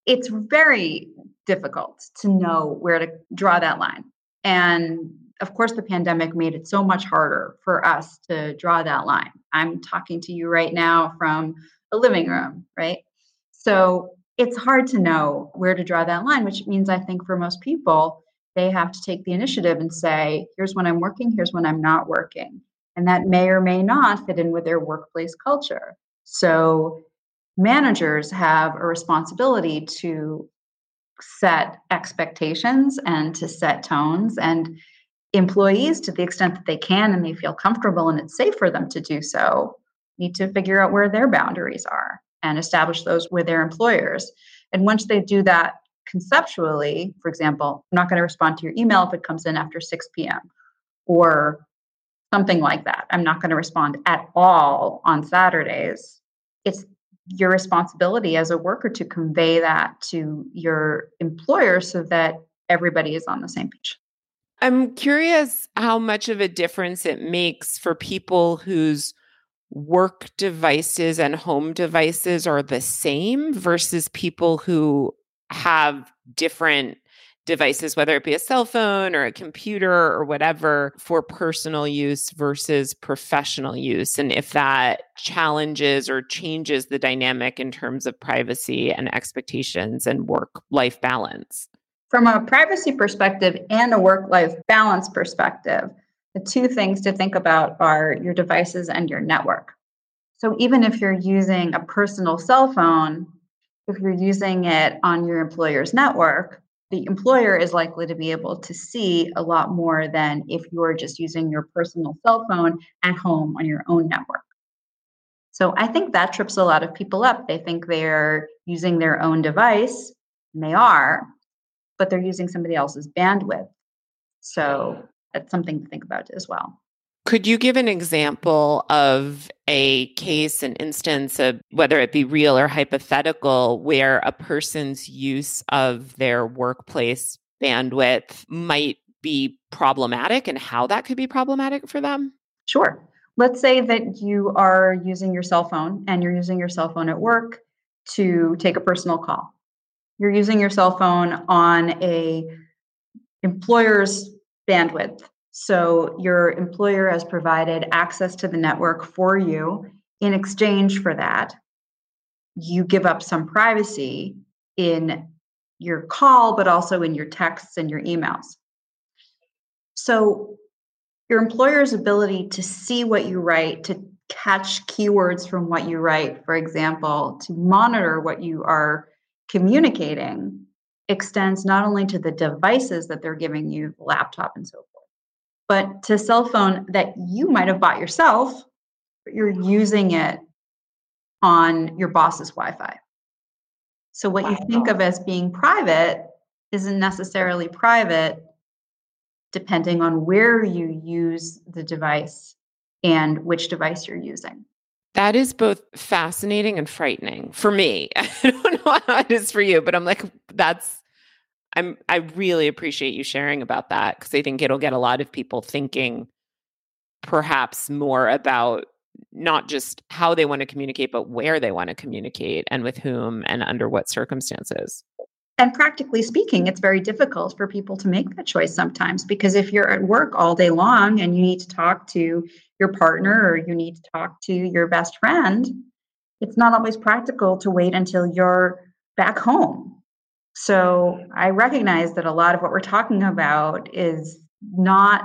It's very difficult to know where to draw that line. And of course, the pandemic made it so much harder for us to draw that line. I'm talking to you right now from a living room, right? So it's hard to know where to draw that line, which means I think for most people, they have to take the initiative and say, here's when I'm working, here's when I'm not working and that may or may not fit in with their workplace culture. So, managers have a responsibility to set expectations and to set tones, and employees, to the extent that they can and they feel comfortable and it's safe for them to do so, need to figure out where their boundaries are and establish those with their employers. And once they do that conceptually, for example, I'm not going to respond to your email if it comes in after 6 p.m. Or something like that. I'm not going to respond at all on Saturdays. It's your responsibility as a worker to convey that to your employer so that everybody is on the same page. I'm curious how much of a difference it makes for people whose work devices and home devices are the same versus people who have different devices, whether it be a cell phone or a computer or whatever, for personal use versus professional use, and if that challenges or changes the dynamic in terms of privacy and expectations and work life balance. From a privacy perspective and a work life balance perspective, the two things to think about are your devices and your network. So, even if you're using a personal cell phone, if you're using it on your employer's network, the employer is likely to be able to see a lot more than if you're just using your personal cell phone at home on your own network. So I think that trips a lot of people up. They think they're using their own device, and they are, but they're using somebody else's bandwidth. So that's something to think about as well. Could you give an example of a case, an instance of whether it be real or hypothetical, where a person's use of their workplace bandwidth might be problematic and how that could be problematic for them? Sure. Let's say that you are using your cell phone and you're using your cell phone at work to take a personal call. You're using your cell phone on a employer's bandwidth so your employer has provided access to the network for you. In exchange for that, you give up some privacy in your call, but also in your texts and your emails. So your employer's ability to see what you write, to catch keywords from what you write, for example, to monitor what you are communicating extends not only to the devices that they're giving you, laptop and so forth but to cell phone that you might have bought yourself, but you're using it on your boss's Wi-Fi. So what you think of as being private isn't necessarily private depending on where you use the device and which device you're using. That is both fascinating and frightening for me. I don't know how it is for you, but I'm like, that's I'm I really appreciate you sharing about that because I think it'll get a lot of people thinking perhaps more about not just how they want to communicate, but where they want to communicate and with whom and under what circumstances. And practically speaking, it's very difficult for people to make that choice sometimes because if you're at work all day long and you need to talk to your partner or you need to talk to your best friend, it's not always practical to wait until you're back home. So I recognize that a lot of what we're talking about is not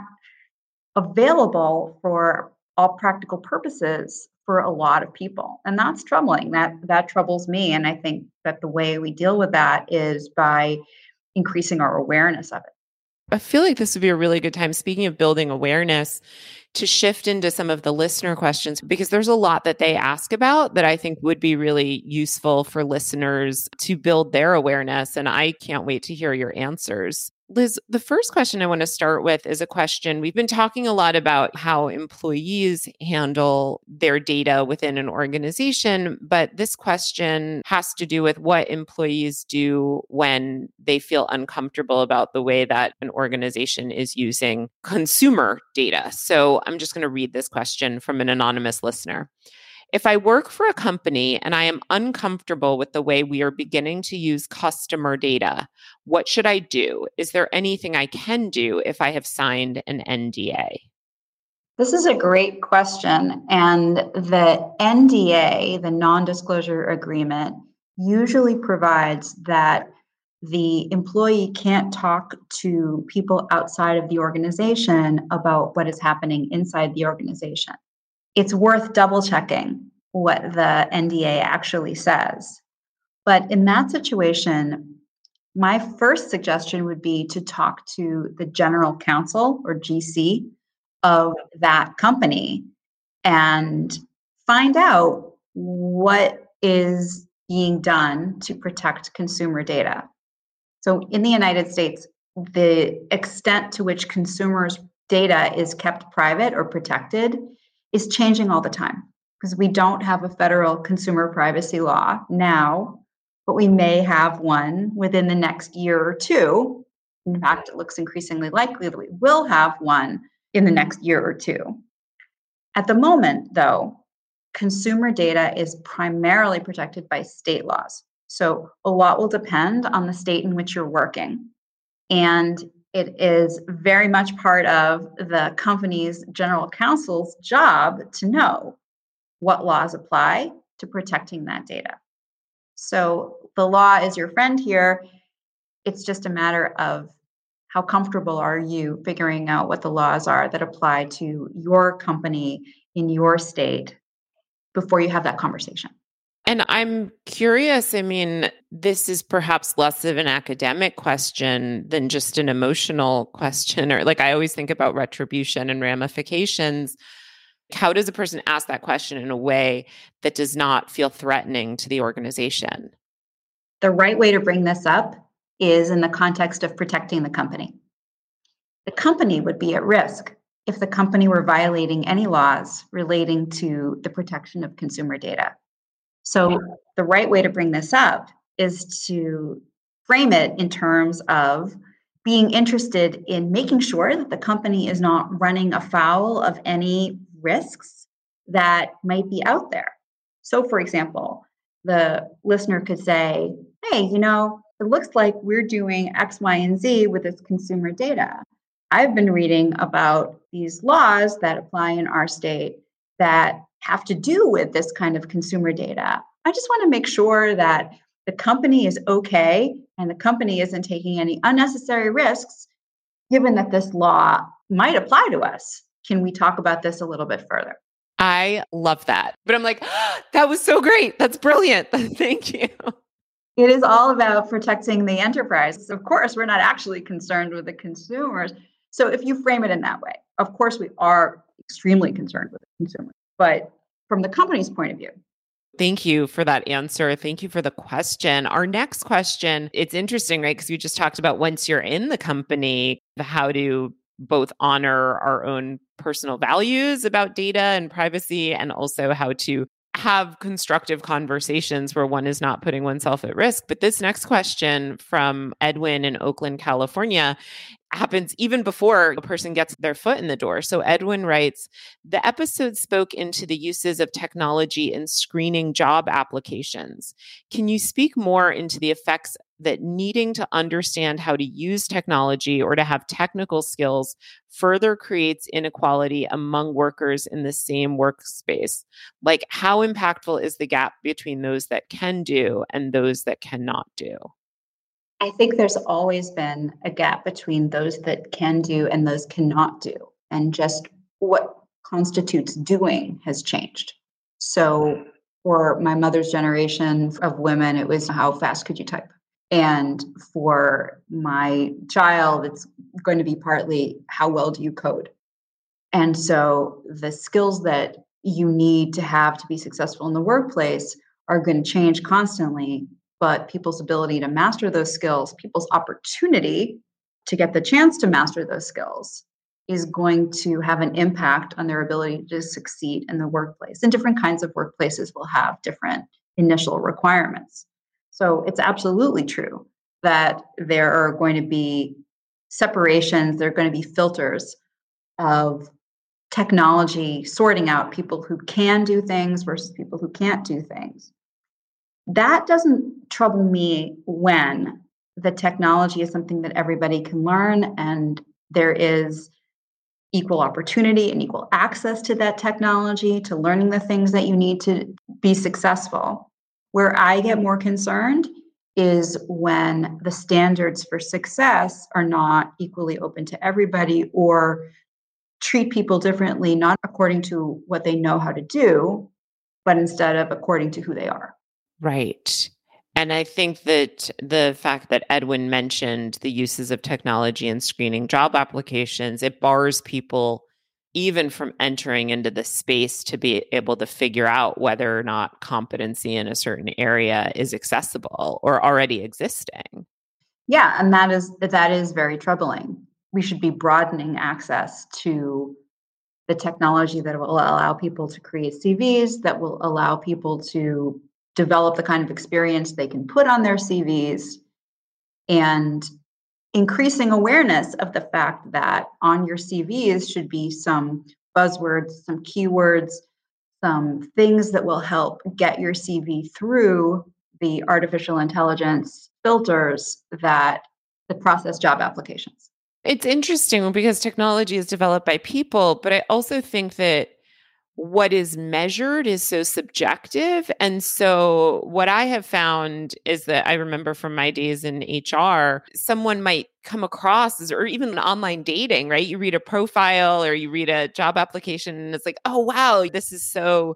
available for all practical purposes for a lot of people and that's troubling. That that troubles me and i think that the way we deal with that is by increasing our awareness of it i feel like this would be a really good time speaking of building awareness to shift into some of the listener questions because there's a lot that they ask about that I think would be really useful for listeners to build their awareness. And I can't wait to hear your answers. Liz, the first question I want to start with is a question. We've been talking a lot about how employees handle their data within an organization, but this question has to do with what employees do when they feel uncomfortable about the way that an organization is using consumer data. So I'm just going to read this question from an anonymous listener. If I work for a company and I am uncomfortable with the way we are beginning to use customer data, what should I do? Is there anything I can do if I have signed an NDA? This is a great question. And the NDA, the non disclosure agreement, usually provides that the employee can't talk to people outside of the organization about what is happening inside the organization it's worth double checking what the NDA actually says. But in that situation, my first suggestion would be to talk to the general counsel or GC of that company and find out what is being done to protect consumer data. So, in the United States, the extent to which consumers' data is kept private or protected is changing all the time because we don't have a federal consumer privacy law now, but we may have one within the next year or two. In fact, it looks increasingly likely that we will have one in the next year or two. At the moment, though, consumer data is primarily protected by state laws. So a lot will depend on the state in which you're working. And it is very much part of the company's general counsel's job to know what laws apply to protecting that data. So the law is your friend here. It's just a matter of how comfortable are you figuring out what the laws are that apply to your company in your state before you have that conversation. And I'm curious, I mean, this is perhaps less of an academic question than just an emotional question, or like I always think about retribution and ramifications. How does a person ask that question in a way that does not feel threatening to the organization? The right way to bring this up is in the context of protecting the company. The company would be at risk if the company were violating any laws relating to the protection of consumer data. So, the right way to bring this up is to frame it in terms of being interested in making sure that the company is not running afoul of any risks that might be out there. So, for example, the listener could say, Hey, you know, it looks like we're doing X, Y, and Z with this consumer data. I've been reading about these laws that apply in our state that have to do with this kind of consumer data. I just want to make sure that the company is okay and the company isn't taking any unnecessary risks, given that this law might apply to us. Can we talk about this a little bit further? I love that. But I'm like, oh, that was so great. That's brilliant. Thank you. It is all about protecting the enterprise. Of course, we're not actually concerned with the consumers. So if you frame it in that way, of course, we are extremely concerned with the consumers. But from the company's point of view, Thank you for that answer. Thank you for the question. Our next question, it's interesting, right? Because you just talked about once you're in the company, how to both honor our own personal values about data and privacy and also how to have constructive conversations where one is not putting oneself at risk. But this next question from Edwin in Oakland, California happens even before a person gets their foot in the door. So Edwin writes The episode spoke into the uses of technology in screening job applications. Can you speak more into the effects that needing to understand how to use technology or to have technical skills further creates inequality among workers in the same workspace? Like, how impactful is the gap between those that can do and those that cannot do? I think there's always been a gap between those that can do and those cannot do. And just what constitutes doing has changed. So, for my mother's generation of women, it was how fast could you type? And for my child, it's going to be partly how well do you code? And so the skills that you need to have to be successful in the workplace are going to change constantly but people's ability to master those skills, people's opportunity to get the chance to master those skills is going to have an impact on their ability to succeed in the workplace. And different kinds of workplaces will have different initial requirements. So it's absolutely true that there are going to be separations, there are going to be filters of technology sorting out people who can do things versus people who can't do things. That doesn't trouble me when the technology is something that everybody can learn and there is equal opportunity and equal access to that technology, to learning the things that you need to be successful. Where I get more concerned is when the standards for success are not equally open to everybody or treat people differently, not according to what they know how to do, but instead of according to who they are. Right. And I think that the fact that Edwin mentioned the uses of technology in screening job applications, it bars people even from entering into the space to be able to figure out whether or not competency in a certain area is accessible or already existing. Yeah, and that is that is very troubling. We should be broadening access to the technology that will allow people to create CVs, that will allow people to develop the kind of experience they can put on their CVs and increasing awareness of the fact that on your CVs should be some buzzwords, some keywords, some things that will help get your CV through the artificial intelligence filters that that process job applications. It's interesting because technology is developed by people, but I also think that what is measured is so subjective. And so, what I have found is that I remember from my days in HR, someone might come across as, or even online dating, right? You read a profile or you read a job application, and it's like, oh, wow, this is so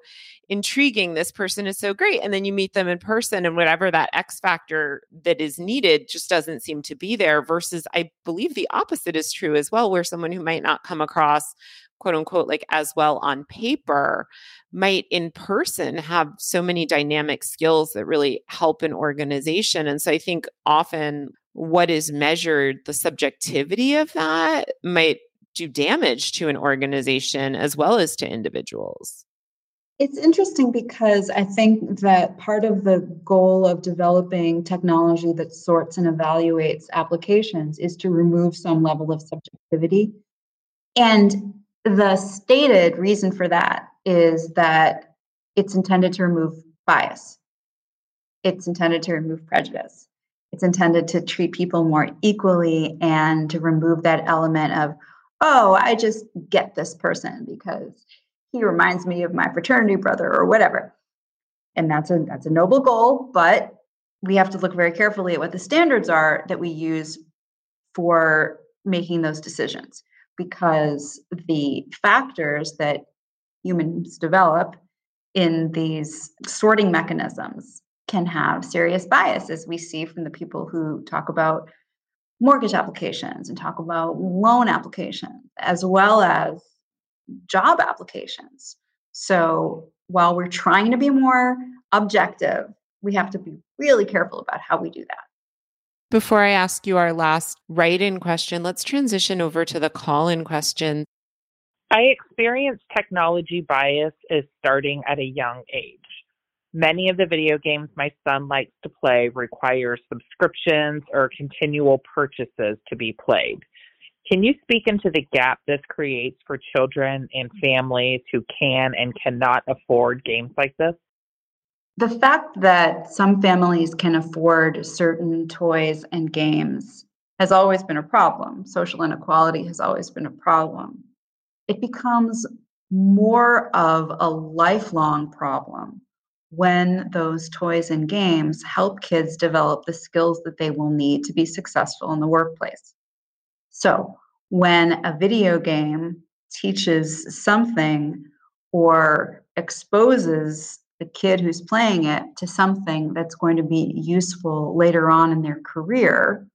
intriguing. This person is so great. And then you meet them in person, and whatever that X factor that is needed just doesn't seem to be there. Versus, I believe the opposite is true as well, where someone who might not come across quote unquote like as well on paper might in person have so many dynamic skills that really help an organization and so i think often what is measured the subjectivity of that might do damage to an organization as well as to individuals it's interesting because I think that part of the goal of developing technology that sorts and evaluates applications is to remove some level of subjectivity. And the stated reason for that is that it's intended to remove bias. It's intended to remove prejudice. It's intended to treat people more equally and to remove that element of, oh, I just get this person because he reminds me of my fraternity brother or whatever. And that's a that's a noble goal, but we have to look very carefully at what the standards are that we use for making those decisions because the factors that humans develop in these sorting mechanisms can have serious bias, as we see from the people who talk about mortgage applications and talk about loan applications, as well as job applications. So while we're trying to be more objective, we have to be really careful about how we do that. Before I ask you our last write in question, let's transition over to the call in question. I experience technology bias is starting at a young age. Many of the video games my son likes to play require subscriptions or continual purchases to be played. Can you speak into the gap this creates for children and families who can and cannot afford games like this? The fact that some families can afford certain toys and games has always been a problem. Social inequality has always been a problem. It becomes more of a lifelong problem when those toys and games help kids develop the skills that they will need to be successful in the workplace. So, when a video game teaches something or exposes the kid who's playing it to something that's going to be useful later on in their career,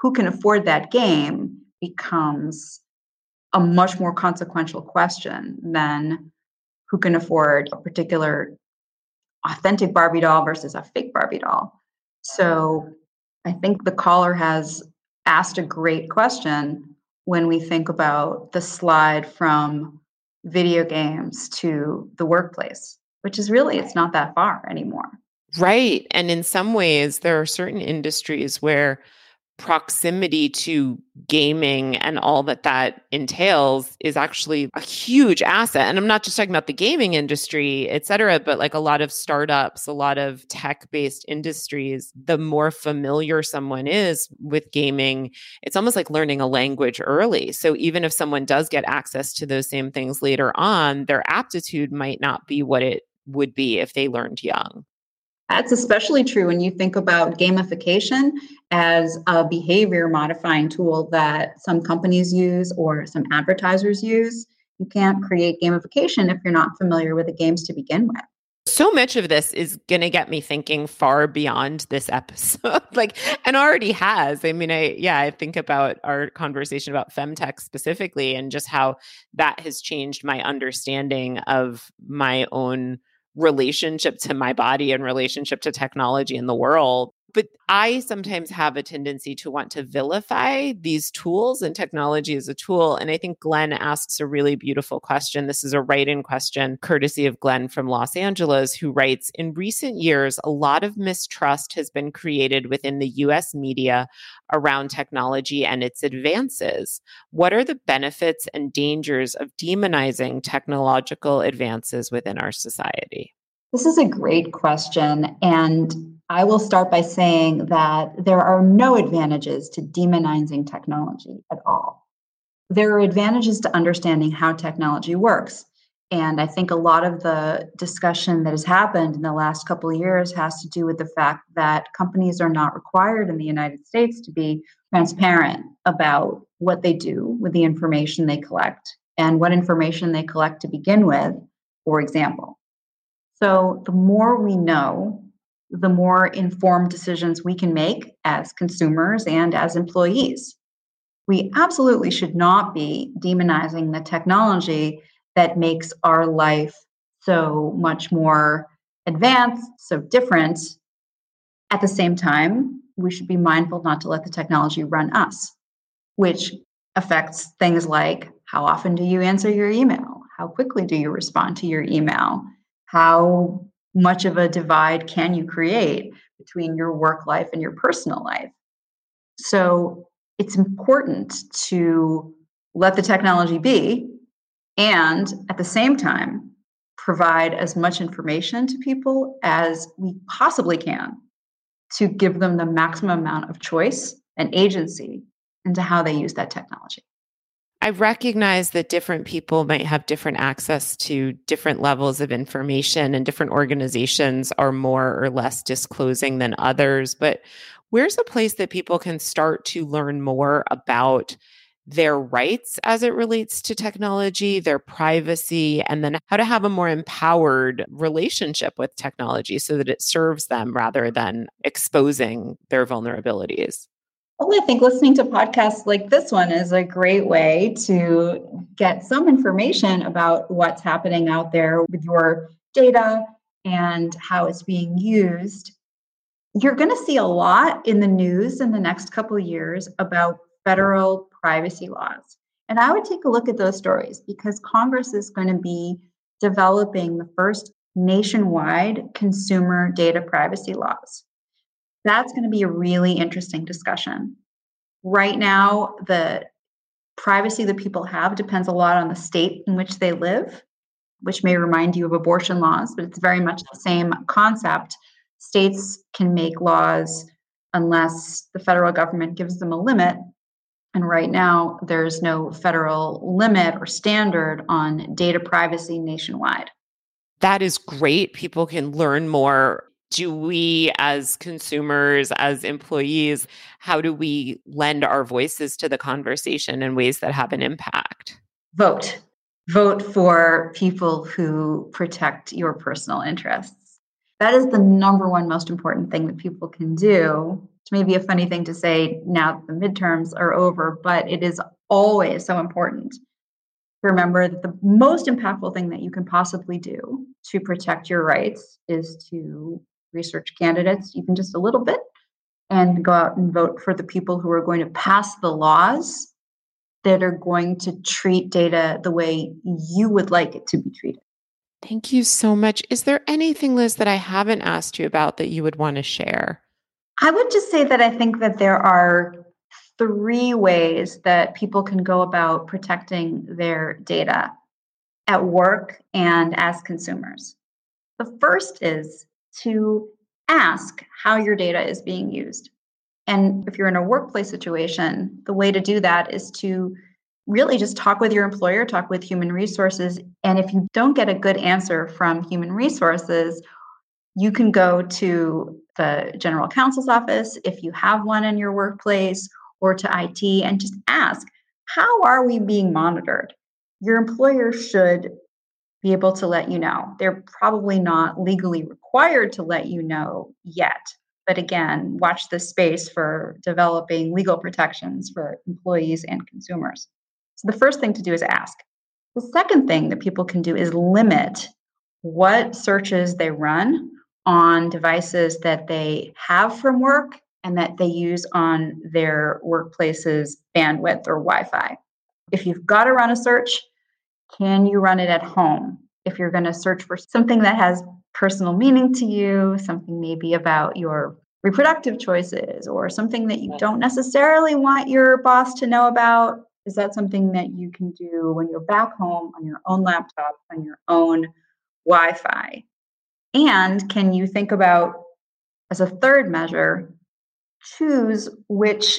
who can afford that game becomes a much more consequential question than who can afford a particular authentic Barbie doll versus a fake Barbie doll. So I think the caller has asked a great question when we think about the slide from video games to the workplace, which is really, it's not that far anymore. Right. And in some ways, there are certain industries where proximity to gaming and all that that entails is actually a huge asset and i'm not just talking about the gaming industry et cetera but like a lot of startups a lot of tech based industries the more familiar someone is with gaming it's almost like learning a language early so even if someone does get access to those same things later on their aptitude might not be what it would be if they learned young that's especially true when you think about gamification as a behavior modifying tool that some companies use or some advertisers use. You can't create gamification if you're not familiar with the games to begin with. So much of this is going to get me thinking far beyond this episode, like, and already has. I mean, I, yeah, I think about our conversation about femtech specifically and just how that has changed my understanding of my own relationship to my body and relationship to technology in the world. But I sometimes have a tendency to want to vilify these tools and technology as a tool. And I think Glenn asks a really beautiful question. This is a write in question, courtesy of Glenn from Los Angeles, who writes In recent years, a lot of mistrust has been created within the US media around technology and its advances. What are the benefits and dangers of demonizing technological advances within our society? This is a great question. And I will start by saying that there are no advantages to demonizing technology at all. There are advantages to understanding how technology works. And I think a lot of the discussion that has happened in the last couple of years has to do with the fact that companies are not required in the United States to be transparent about what they do with the information they collect and what information they collect to begin with, for example. So the more we know the more informed decisions we can make as consumers and as employees. We absolutely should not be demonizing the technology that makes our life so much more advanced, so different. At the same time, we should be mindful not to let the technology run us, which affects things like how often do you answer your email? How quickly do you respond to your email? How much of a divide can you create between your work life and your personal life? So it's important to let the technology be and at the same time provide as much information to people as we possibly can to give them the maximum amount of choice and agency into how they use that technology. I recognize that different people might have different access to different levels of information, and different organizations are more or less disclosing than others. But where's a place that people can start to learn more about their rights as it relates to technology, their privacy, and then how to have a more empowered relationship with technology so that it serves them rather than exposing their vulnerabilities? Well, I think listening to podcasts like this one is a great way to get some information about what's happening out there with your data and how it's being used. You're going to see a lot in the news in the next couple years about federal privacy laws. And I would take a look at those stories because Congress is going to be developing the first nationwide consumer data privacy laws. That's going to be a really interesting discussion. Right now, the privacy that people have depends a lot on the state in which they live, which may remind you of abortion laws, but it's very much the same concept. States can make laws unless the federal government gives them a limit and right now, there's no federal limit or standard on data privacy nationwide. That is great. People can learn more. Do we, as consumers, as employees, how do we lend our voices to the conversation in ways that have an impact? Vote. Vote for people who protect your personal interests. That is the number one most important thing that people can do which may be a funny thing to say now that the midterms are over, but it is always so important to remember that the most impactful thing that you can possibly do to protect your rights is to research candidates, even just a little bit, and go out and vote for the people who are going to pass the laws that are going to treat data the way you would like it to be treated. Thank you so much. Is there anything, Liz, that I haven't asked you about that you would want to share? I would just say that I think that there are three ways that people can go about protecting their data at work and as consumers. The first is to ask how your data is being used. And if you're in a workplace situation, the way to do that is to really just talk with your employer, talk with human resources. And if you don't get a good answer from human resources, you can go to the general counsel's office if you have one in your workplace or to IT and just ask, how are we being monitored? Your employer should be able to let you know. They're probably not legally required to let you know yet. But again, watch this space for developing legal protections for employees and consumers. So the first thing to do is ask. The second thing that people can do is limit what searches they run on devices that they have from work and that they use on their workplace's bandwidth or Wi Fi. If you've got to run a search, can you run it at home? If you're going to search for something that has personal meaning to you, something maybe about your reproductive choices, or something that you don't necessarily want your boss to know about, is that something that you can do when you're back home on your own laptop, on your own Wi Fi? And can you think about, as a third measure, choose which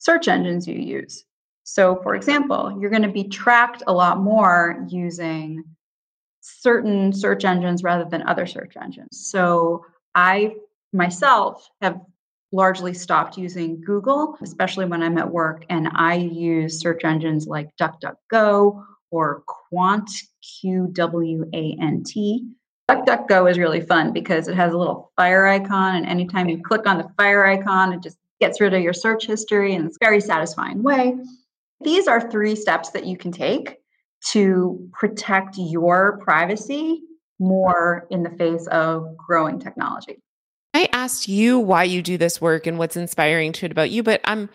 search engines you use? So, for example, you're going to be tracked a lot more using certain search engines rather than other search engines. So, I myself have largely stopped using Google, especially when I'm at work, and I use search engines like DuckDuckGo or Qwant, Q W A N T. DuckDuckGo is really fun because it has a little fire icon, and anytime you click on the fire icon, it just gets rid of your search history in a very satisfying way. These are three steps that you can take to protect your privacy more in the face of growing technology. I asked you why you do this work and what's inspiring to it about you, but I'm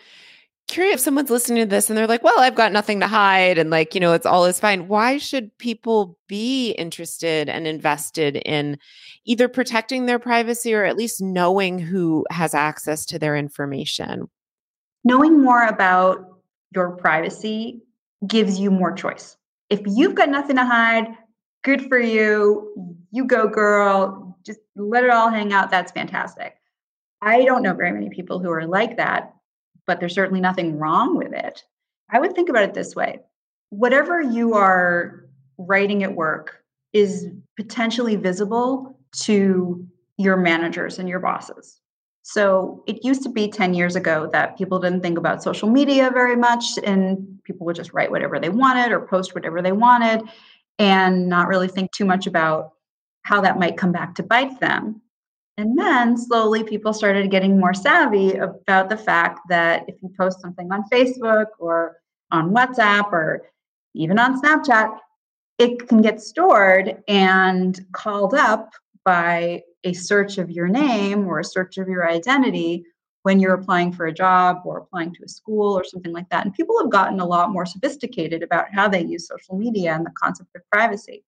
curious if someone's listening to this and they're like, well, I've got nothing to hide and like, you know, it's all is fine. Why should people be interested and invested in either protecting their privacy or at least knowing who has access to their information? Knowing more about your privacy gives you more choice. If you've got nothing to hide, good for you. You go, girl. Just let it all hang out. That's fantastic. I don't know very many people who are like that but there's certainly nothing wrong with it. I would think about it this way whatever you are writing at work is potentially visible to your managers and your bosses. So it used to be 10 years ago that people didn't think about social media very much and people would just write whatever they wanted or post whatever they wanted and not really think too much about how that might come back to bite them. And then slowly people started getting more savvy about the fact that if you post something on Facebook or on WhatsApp or even on Snapchat, it can get stored and called up by a search of your name or a search of your identity when you're applying for a job or applying to a school or something like that. And people have gotten a lot more sophisticated about how they use social media and the concept of privacy.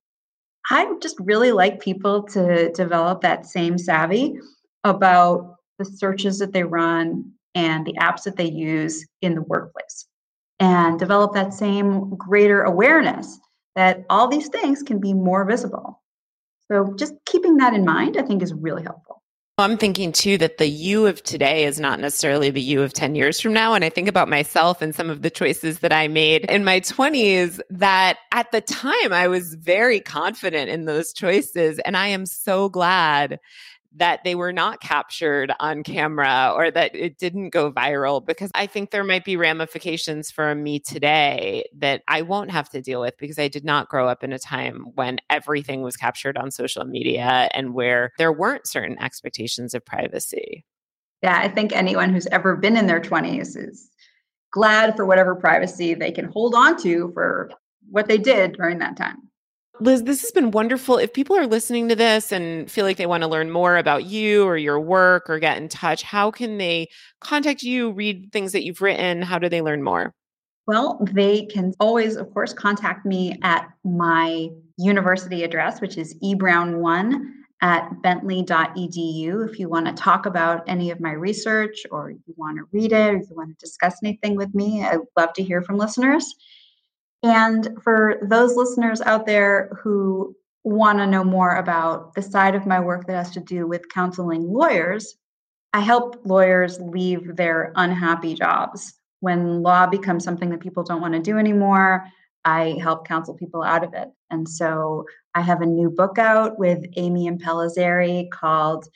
I just really like people to develop that same savvy about the searches that they run and the apps that they use in the workplace and develop that same greater awareness that all these things can be more visible. So just keeping that in mind, I think is really helpful. I'm thinking too that the you of today is not necessarily the you of 10 years from now. And I think about myself and some of the choices that I made in my 20s that at the time I was very confident in those choices. And I am so glad that they were not captured on camera or that it didn't go viral because I think there might be ramifications for me today that I won't have to deal with because I did not grow up in a time when everything was captured on social media and where there weren't certain expectations of privacy. Yeah, I think anyone who's ever been in their 20s is glad for whatever privacy they can hold on to for what they did during that time. Liz, this has been wonderful. If people are listening to this and feel like they want to learn more about you or your work or get in touch, how can they contact you, read things that you've written? How do they learn more? Well, they can always, of course, contact me at my university address, which is ebrown1 at bentley.edu. If you want to talk about any of my research or you want to read it, or you want to discuss anything with me, I'd love to hear from listeners. And for those listeners out there who want to know more about the side of my work that has to do with counseling lawyers, I help lawyers leave their unhappy jobs. When law becomes something that people don't want to do anymore, I help counsel people out of it. And so I have a new book out with Amy and Impellizzeri called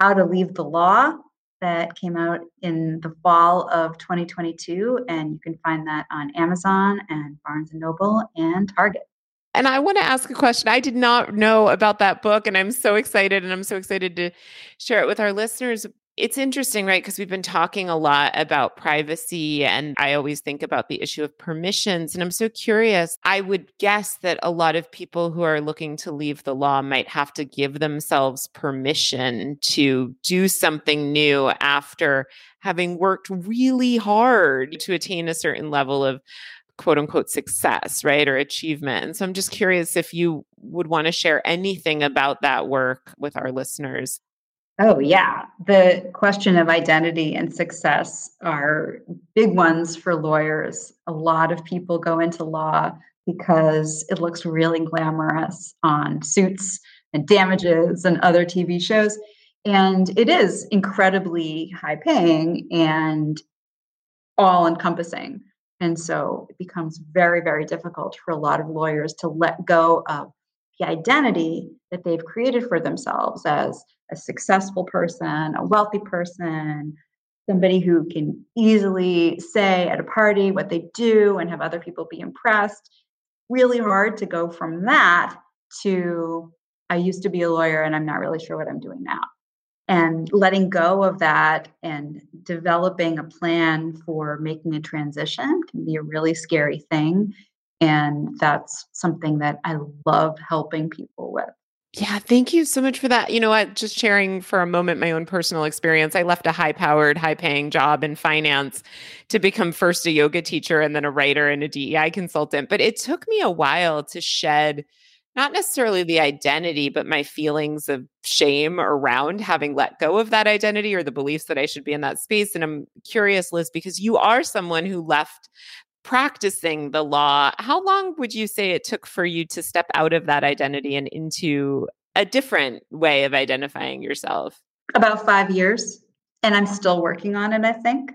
How to Leave the Law that came out in the fall of 2022 and you can find that on Amazon and Barnes and Noble and Target. And I want to ask a question. I did not know about that book and I'm so excited and I'm so excited to share it with our listeners it's interesting, right? Because we've been talking a lot about privacy, and I always think about the issue of permissions. And I'm so curious. I would guess that a lot of people who are looking to leave the law might have to give themselves permission to do something new after having worked really hard to attain a certain level of quote unquote success, right? Or achievement. And so I'm just curious if you would want to share anything about that work with our listeners. Oh, yeah. The question of identity and success are big ones for lawyers. A lot of people go into law because it looks really glamorous on suits and damages and other TV shows. And it is incredibly high paying and all encompassing. And so it becomes very, very difficult for a lot of lawyers to let go of the identity that they've created for themselves as a successful person, a wealthy person, somebody who can easily say at a party what they do and have other people be impressed. Really hard to go from that to I used to be a lawyer and I'm not really sure what I'm doing now. And letting go of that and developing a plan for making a transition can be a really scary thing. And that's something that I love helping people with. Yeah, thank you so much for that. You know what? Just sharing for a moment my own personal experience. I left a high powered, high paying job in finance to become first a yoga teacher and then a writer and a DEI consultant. But it took me a while to shed not necessarily the identity, but my feelings of shame around having let go of that identity or the beliefs that I should be in that space. And I'm curious, Liz, because you are someone who left practicing the law, how long would you say it took for you to step out of that identity and into a different way of identifying yourself? About five years. And I'm still working on it, I think.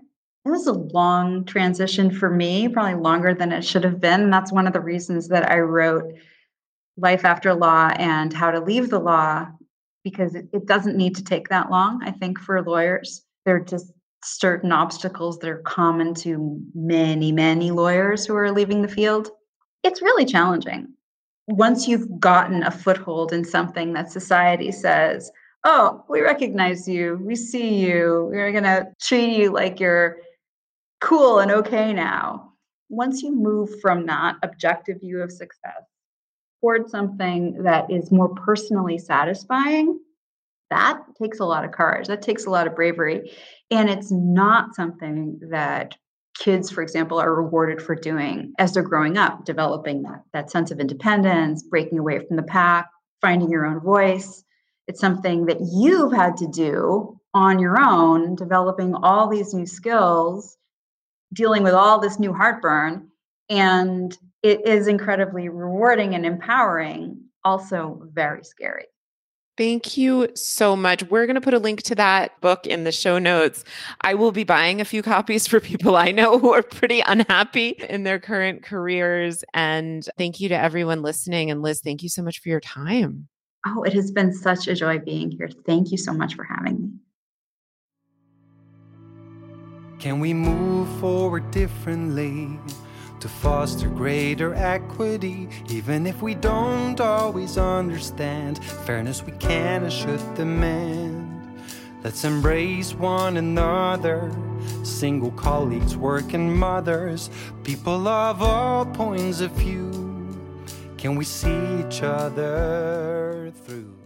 It was a long transition for me, probably longer than it should have been. And that's one of the reasons that I wrote Life After Law and How to Leave the Law, because it, it doesn't need to take that long, I think, for lawyers. They're just certain obstacles that are common to many, many lawyers who are leaving the field. It's really challenging. Once you've gotten a foothold in something that society says, oh, we recognize you, we see you, we're going to treat you like you're cool and okay now. Once you move from that objective view of success toward something that is more personally satisfying, that takes a lot of courage. That takes a lot of bravery. And it's not something that kids, for example, are rewarded for doing as they're growing up, developing that, that sense of independence, breaking away from the pack, finding your own voice. It's something that you've had to do on your own, developing all these new skills, dealing with all this new heartburn. And it is incredibly rewarding and empowering, also very scary. Thank you so much. We're going to put a link to that book in the show notes. I will be buying a few copies for people I know who are pretty unhappy in their current careers. And thank you to everyone listening. And Liz, thank you so much for your time. Oh, it has been such a joy being here. Thank you so much for having me. Can we move forward differently? To foster greater equity. Even if we don't always understand fairness, we can and should demand. Let's embrace one another, single colleagues, working mothers, people of all points of view. Can we see each other through?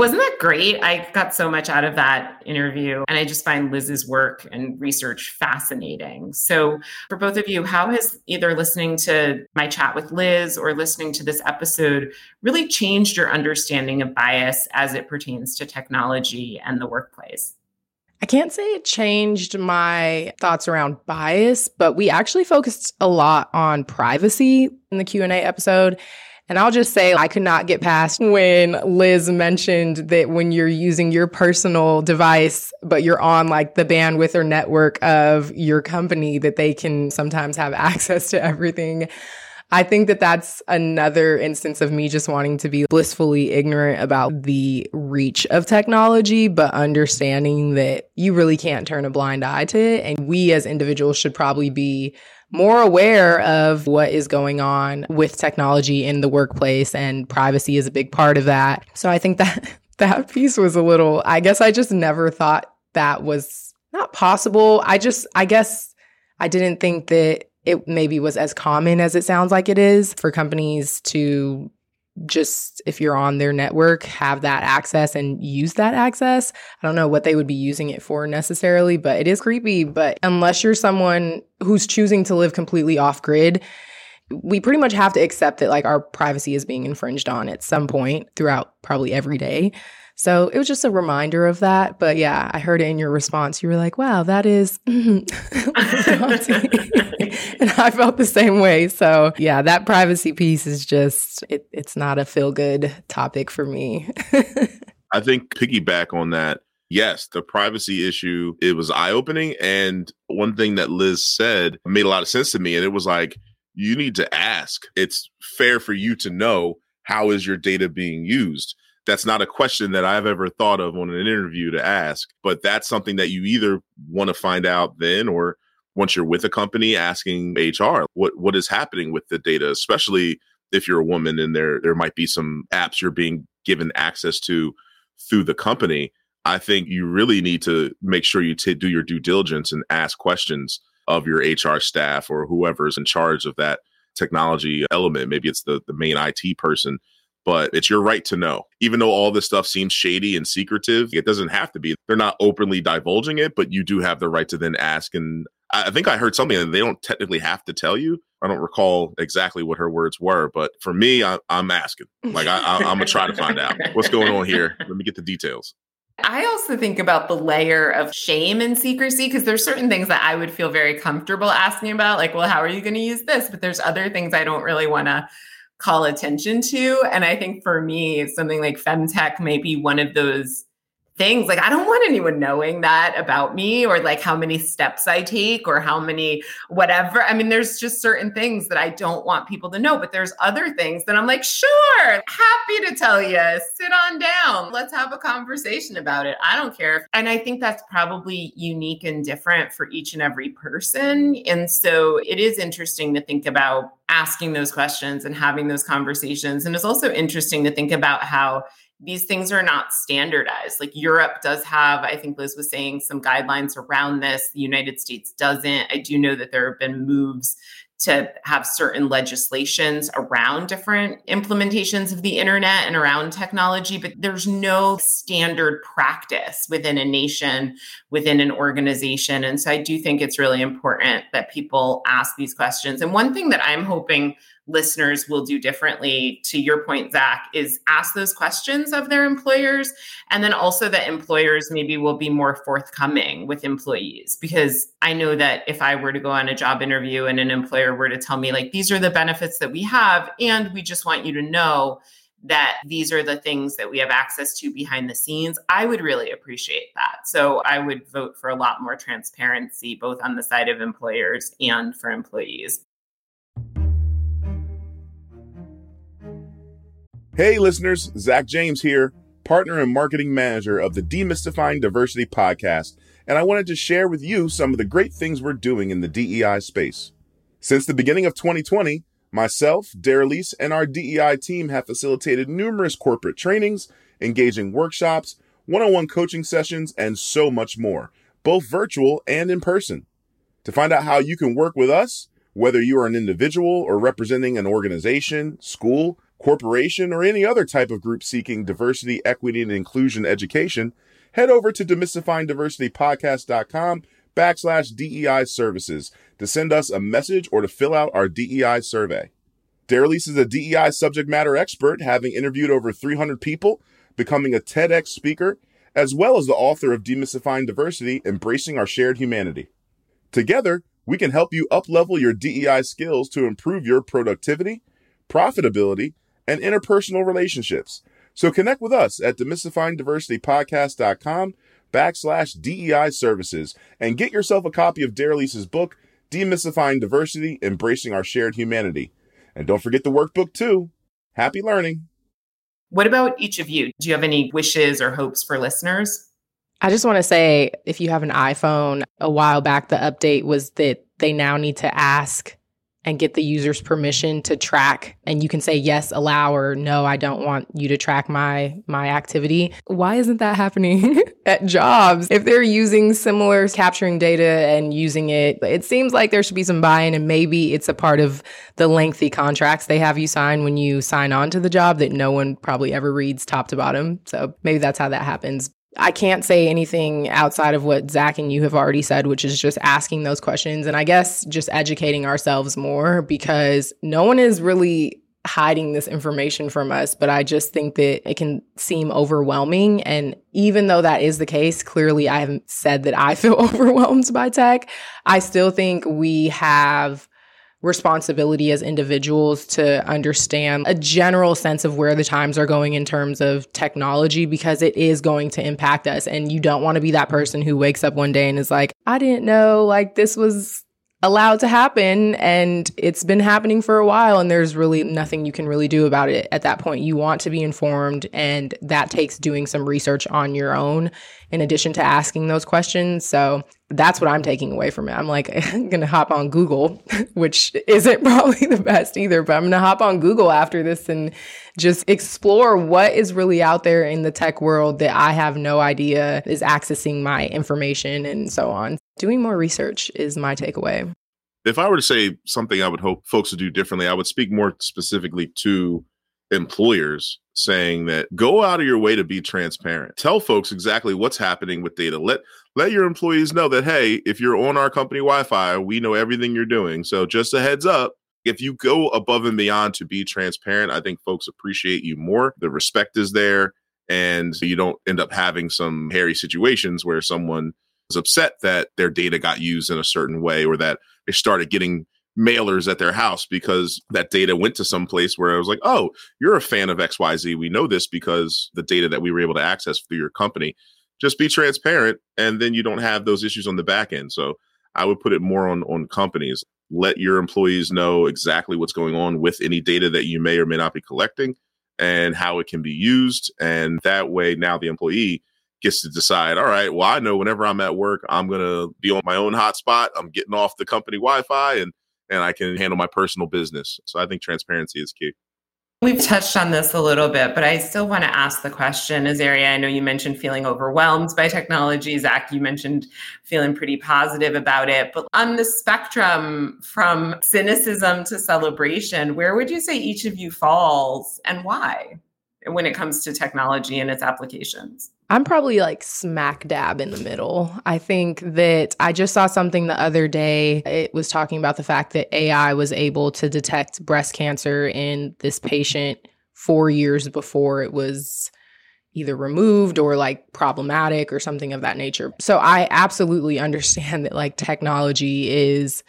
Wasn't that great? I got so much out of that interview. And I just find Liz's work and research fascinating. So, for both of you, how has either listening to my chat with Liz or listening to this episode really changed your understanding of bias as it pertains to technology and the workplace? I can't say it changed my thoughts around bias, but we actually focused a lot on privacy in the Q&A episode and I'll just say, I could not get past when Liz mentioned that when you're using your personal device, but you're on like the bandwidth or network of your company, that they can sometimes have access to everything. I think that that's another instance of me just wanting to be blissfully ignorant about the reach of technology, but understanding that you really can't turn a blind eye to it. And we as individuals should probably be more aware of what is going on with technology in the workplace and privacy is a big part of that. So I think that that piece was a little I guess I just never thought that was not possible. I just I guess I didn't think that it maybe was as common as it sounds like it is for companies to just if you're on their network have that access and use that access. I don't know what they would be using it for necessarily but it is creepy. But unless you're someone who's choosing to live completely off grid we pretty much have to accept that like our privacy is being infringed on at some point throughout probably every day so it was just a reminder of that. But yeah, I heard it in your response. You were like, wow, that is and I felt the same way. So yeah, that privacy piece is just, it, it's not a feel good topic for me. I think piggyback on that. Yes, the privacy issue, it was eye opening. And one thing that Liz said made a lot of sense to me. And it was like, you need to ask. It's fair for you to know how is your data being used that's not a question that I've ever thought of on an interview to ask, but that's something that you either want to find out then or once you're with a company asking HR what what is happening with the data, especially if you're a woman and there there might be some apps you're being given access to through the company. I think you really need to make sure you t- do your due diligence and ask questions of your HR staff or whoever's in charge of that technology element. Maybe it's the the main IT person but it's your right to know. Even though all this stuff seems shady and secretive, it doesn't have to be. They're not openly divulging it, but you do have the right to then ask. And I think I heard something that they don't technically have to tell you. I don't recall exactly what her words were, but for me, I, am asking. Like I, I, I'm gonna try to find out what's going on here. Let me get the details. I also think about the layer of shame and secrecy because there's certain things that I would feel very comfortable asking about, like, well, how are you going to use this? But there's other things I don't really want to call attention to. And I think for me, something like femtech may be one of those things. Like, I don't want anyone knowing that about me or like how many steps I take or how many whatever. I mean, there's just certain things that I don't want people to know, but there's other things that I'm like, sure, happy to tell you. Sit on down. Let's have a conversation about it. I don't care. And I think that's probably unique and different for each and every person. And so it is interesting to think about asking those questions and having those conversations. And it's also interesting to think about how these things are not standardized. Like Europe does have, I think Liz was saying, some guidelines around this. The United States doesn't. I do know that there have been moves to have certain legislations around different implementations of the internet and around technology, but there's no standard practice within a nation, within an organization. And so I do think it's really important that people ask these questions. And one thing that I'm hoping listeners will do differently, to your point, Zack, is ask those questions of their employers. And then also that employers maybe will be more forthcoming with employees. Because I know that if I were to go on a job interview and an employer were to tell me, like, these are the benefits that we have, and we just want you to know that these are the things that we have access to behind the scenes, I would really appreciate that. So I would vote for a lot more transparency, both on the side of employers and for employees. Hey, listeners, Zack James here, partner and marketing manager of the Demystifying Diversity podcast, and I wanted to share with you some of the great things we're doing in the DEI space. Since the beginning of 2020, myself, Daralyse, and our DEI team have facilitated numerous corporate trainings, engaging workshops, one on one coaching sessions, and so much more, both virtual and in person. To find out how you can work with us, whether you are an individual or representing an organization, school, corporation, or any other type of group seeking diversity, equity, and inclusion education, head over to demystifyingdiversitypodcast.com backslash DEI services to send us a message or to fill out our DEI survey. Daralyse is a DEI subject matter expert, having interviewed over 300 people, becoming a TEDx speaker, as well as the author of Demystifying Diversity, Embracing Our Shared Humanity. Together, we can help you uplevel your DEI skills to improve your productivity, profitability, and interpersonal relationships. So connect with us at demystifyingdiversitypodcast.com backslash DEI services and get yourself a copy of Daralyse's book, Demystifying Diversity, Embracing Our Shared Humanity. And don't forget the workbook too. Happy learning. What about each of you? Do you have any wishes or hopes for listeners? I just want to say if you have an iPhone, a while back, the update was that they now need to ask and get the user's permission to track. And you can say yes allow or no i don't want you to track my my activity. Why isn't that happening at jobs? If they're using similar capturing data and using it it seems like there should be some buy-in and maybe it's a part of the lengthy contracts they have you sign when you sign on to the job that no one probably ever reads top to bottom. So maybe that's how that happens I can't say anything outside of what Zack and you have already said, which is just asking those questions and I guess just educating ourselves more because no one is really hiding this information from us, but I just think that it can seem overwhelming. And even though that is the case, clearly I haven't said that I feel overwhelmed by tech. I still think we have responsibility as individuals to understand a general sense of where the times are going in terms of technology because it is going to impact us. And you don't want to be that person who wakes up one day and is like, I didn't know like this was allowed to happen and it's been happening for a while. And there's really nothing you can really do about it at that point. You want to be informed and that takes doing some research on your own in addition to asking those questions. So that's what i'm taking away from it i'm like i'm gonna hop on google which isn't probably the best either but i'm gonna hop on google after this and just explore what is really out there in the tech world that i have no idea is accessing my information and so on doing more research is my takeaway. If I were to say something I would hope folks would do differently, I would speak more specifically to employers saying that go out of your way to be transparent. Tell folks exactly what's happening with data. Let let your employees know that hey, if you're on our company Wi-Fi, we know everything you're doing. So just a heads up, if you go above and beyond to be transparent, I think folks appreciate you more. The respect is there and you don't end up having some hairy situations where someone is upset that their data got used in a certain way or that they started getting mailers at their house because that data went to some place where I was like, oh, you're a fan of XYZ. We know this because the data that we were able to access through your company. Just be transparent and then you don't have those issues on the back end. So I would put it more on on companies. Let your employees know exactly what's going on with any data that you may or may not be collecting and how it can be used. And that way now the employee gets to decide, all right, well, I know whenever I'm at work, I'm going to be on my own hotspot. I'm getting off the company Wi Fi and, and I can handle my personal business. So I think transparency is key. We've touched on this a little bit, but I still want to ask the question, Azaria. I know you mentioned feeling overwhelmed by technology. Zack, you mentioned feeling pretty positive about it. But on the spectrum from cynicism to celebration, where would you say each of you falls and why when it comes to technology and its applications? I'm probably like smack dab in the middle. I think that I just saw something the other day. It was talking about the fact that AI was able to detect breast cancer in this patient four years before it was either removed or like problematic or something of that nature. So I absolutely understand that like technology is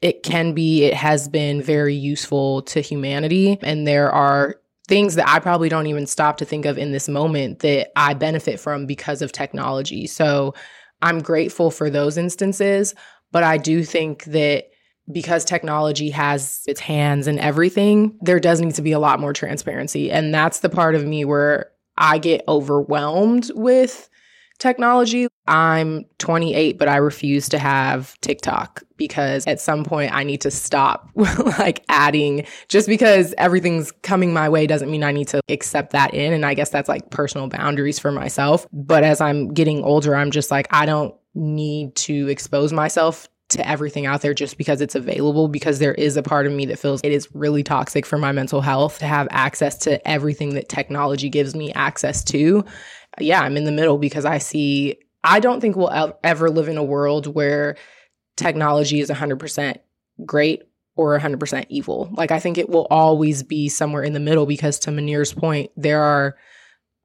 it can be it has been very useful to humanity and there are things that I probably don't even stop to think of in this moment that I benefit from because of technology. So I'm grateful for those instances, but I do think that because technology has its hands in everything, there does need to be a lot more transparency. And that's the part of me where I get overwhelmed with technology. I'm 28, but I refuse to have TikTok because at some point I need to stop like adding just because everything's coming my way doesn't mean I need to accept that in. And I guess that's like personal boundaries for myself. But as I'm getting older, I'm just like, I don't need to expose myself to everything out there just because it's available because there is a part of me that feels it is really toxic for my mental health to have access to everything that technology gives me access to yeah, I'm in the middle because I see, I don't think we'll ever live in a world where technology is 100% great or 100% evil. Like, I think it will always be somewhere in the middle because, to Manir's point, there are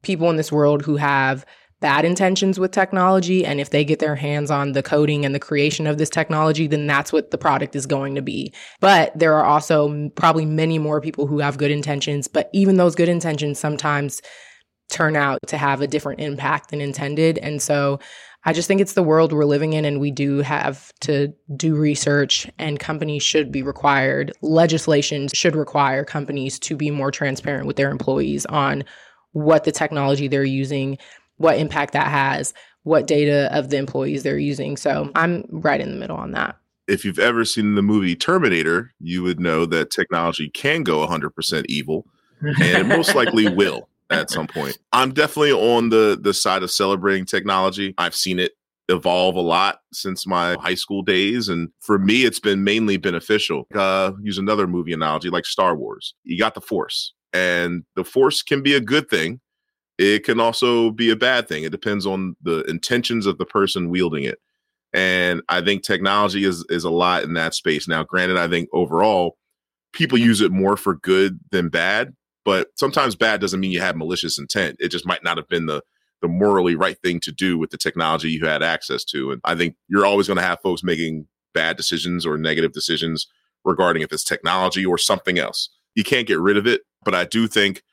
people in this world who have bad intentions with technology. And if they get their hands on the coding and the creation of this technology, then that's what the product is going to be. But there are also probably many more people who have good intentions. But even those good intentions sometimes turn out to have a different impact than intended. And so I just think it's the world we're living in, and we do have to do research, and companies should be required, legislation should require companies to be more transparent with their employees on what the technology they're using, what impact that has, what data of the employees they're using. So I'm right in the middle on that. If you've ever seen the movie Terminator, you would know that technology can go 100% evil, and it most likely will at some point. I'm definitely on the the side of celebrating technology. I've seen it evolve a lot since my high school days and for me it's been mainly beneficial. Uh use another movie analogy like star wars. You got the force and the force can be a good thing. It can also be a bad thing. It depends on the intentions of the person wielding it. And i think technology is is a lot in that space. Now granted i think overall people use it more for good than bad but sometimes bad doesn't mean you have malicious intent. It just might not have been the the morally right thing to do with the technology you had access to. And I think you're always going to have folks making bad decisions or negative decisions regarding if it's technology or something else. You can't get rid of it, but I do think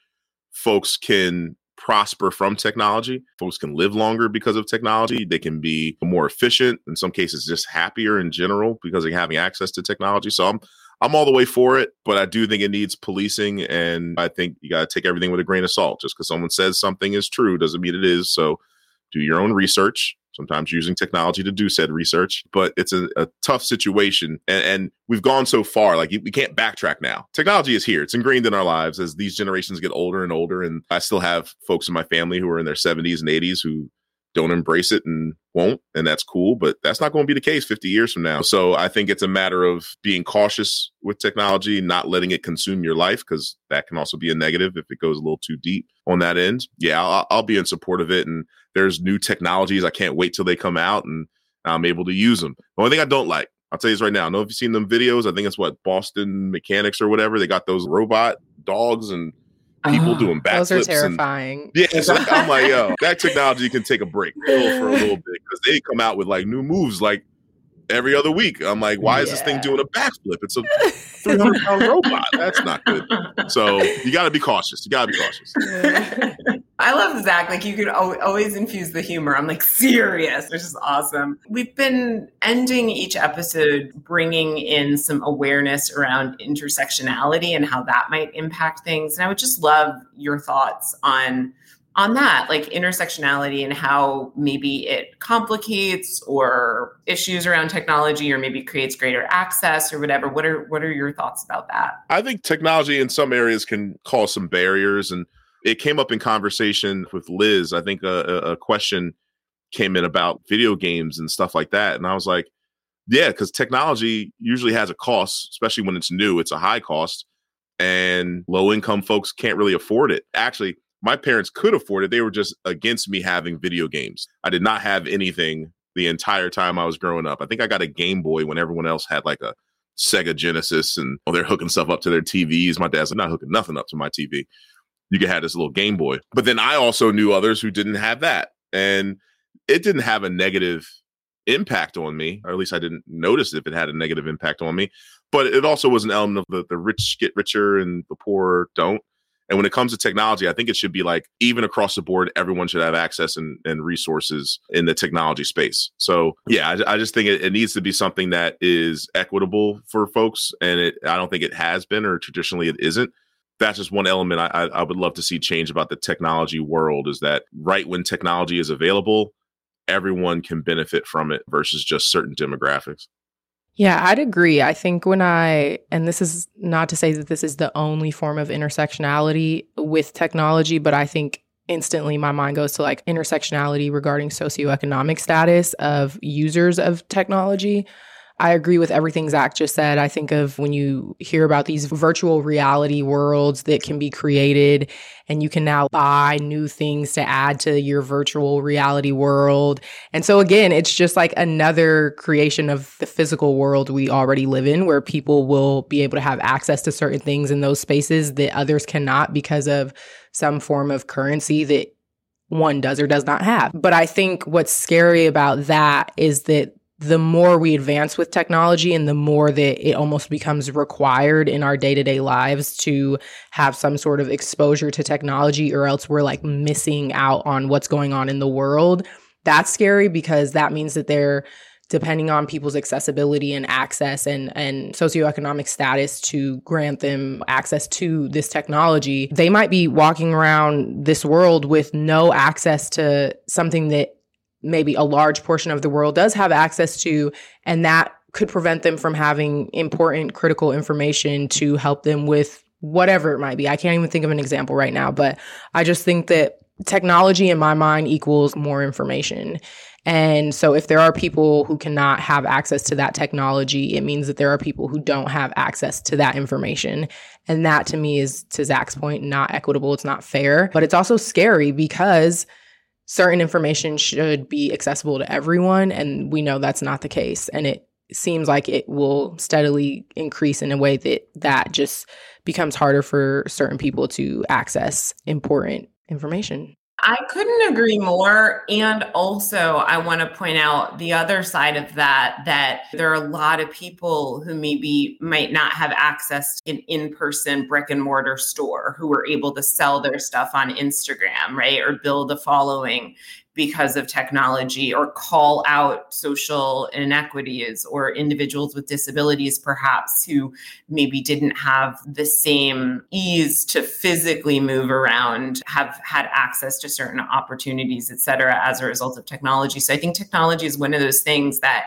folks can prosper from technology. Folks can live longer because of technology. They can be more efficient, in some cases, just happier in general because of having access to technology. So I'm I'm all the way for it, but I do think it needs policing, and I think you got to take everything with a grain of salt. Just because someone says something is true doesn't mean it is. So, do your own research. Sometimes using technology to do said research, but it's a, a tough situation, and, and, we've gone so far. Like we can't backtrack now. Technology is here; it's ingrained in our lives as these generations get older and older. And I still have folks in my family who are in their 70s and 80s who don't embrace it and won't and that's cool but that's not going to be the case 50 years from now so i think it's a matter of being cautious with technology not letting it consume your life because that can also be a negative if it goes a little too deep on that end yeah I'll, I'll be in support of it and there's new technologies i can't wait till they come out and i'm able to use them the only thing i don't like I'll tell you this right now. I know if you've seen them videos. I think it's what Boston Mechanics or whatever. They got those robot dogs and people oh, doing backflips. Those are terrifying. And, yeah, it's like, I'm like, yo, that technology can take a break for a little bit because they come out with like new moves like every other week. I'm like, why yeah. is this thing doing a backflip? It's a 300 pound robot. That's not good. So you got to be cautious. You got to be cautious. I love Zack. Like you could always infuse the humor. I'm like serious, which is awesome. We've been ending each episode bringing in some awareness around intersectionality and how that might impact things. And I would just love your thoughts on on that, like intersectionality and how maybe it complicates or issues around technology or maybe creates greater access or whatever. What are what are your thoughts about that? I think technology in some areas can cause some barriers and it came up in conversation with Liz. I think uh, a, a question came in about video games and stuff like that. And I was like, yeah, because technology usually has a cost, especially when it's new. It's a high cost, and low income folks can't really afford it. Actually, my parents could afford it. They were just against me having video games. I did not have anything the entire time I was growing up. I think I got a Game Boy when everyone else had like a Sega Genesis and oh, they're hooking stuff up to their TVs. My dad's like, not hooking nothing up to my TV. You could have this little Game Boy. But then I also knew others who didn't have that. And it didn't have a negative impact on me, or at least I didn't notice if it had a negative impact on me. But it also was an element of the, the rich get richer and the poor don't. And when it comes to technology, I think it should be like even across the board, everyone should have access and, and resources in the technology space. So yeah, I, I just think it, it, needs to be something that is equitable for folks. And it, I don't think it has been, or traditionally it isn't. That's just one element I, I would love to see change about the technology world is that right when technology is available, everyone can benefit from it versus just certain demographics. Yeah, I'd agree. I think when I, and this is not to say that this is the only form of intersectionality with technology, but I think instantly my mind goes to like intersectionality regarding socioeconomic status of users of technology. I agree with everything Zack just said. I think of when you hear about these virtual reality worlds that can be created, and you can now buy new things to add to your virtual reality world. And so, again, it's just like another creation of the physical world we already live in, where people will be able to have access to certain things in those spaces that others cannot because of some form of currency that one does or does not have. But I think what's scary about that is that the more we advance with technology and the more that it almost becomes required in our day-to-day lives to have some sort of exposure to technology or else we're like missing out on what's going on in the world that's scary because that means that they're depending on people's accessibility and access and and socioeconomic status to grant them access to this technology. They might be walking around this world with no access to something that maybe a large portion of the world does have access to, and that could prevent them from having important critical information to help them with whatever it might be. I can't even think of an example right now, but I just think that technology in my mind equals more information. And so if there are people who cannot have access to that technology, it means that there are people who don't have access to that information. And that to me is, to Zack's point, not equitable. It's not fair, but it's also scary because certain information should be accessible to everyone. And we know that's not the case. And it seems like it will steadily increase in a way that that just becomes harder for certain people to access important information. I couldn't agree more. And also, I want to point out the other side of that that there are a lot of people who maybe might not have access to an in person brick and mortar store who are able to sell their stuff on Instagram, right? Or build a following because of technology or call out social inequities or individuals with disabilities perhaps who maybe didn't have the same ease to physically move around have had access to certain opportunities et cetera as a result of technology so i think technology is one of those things that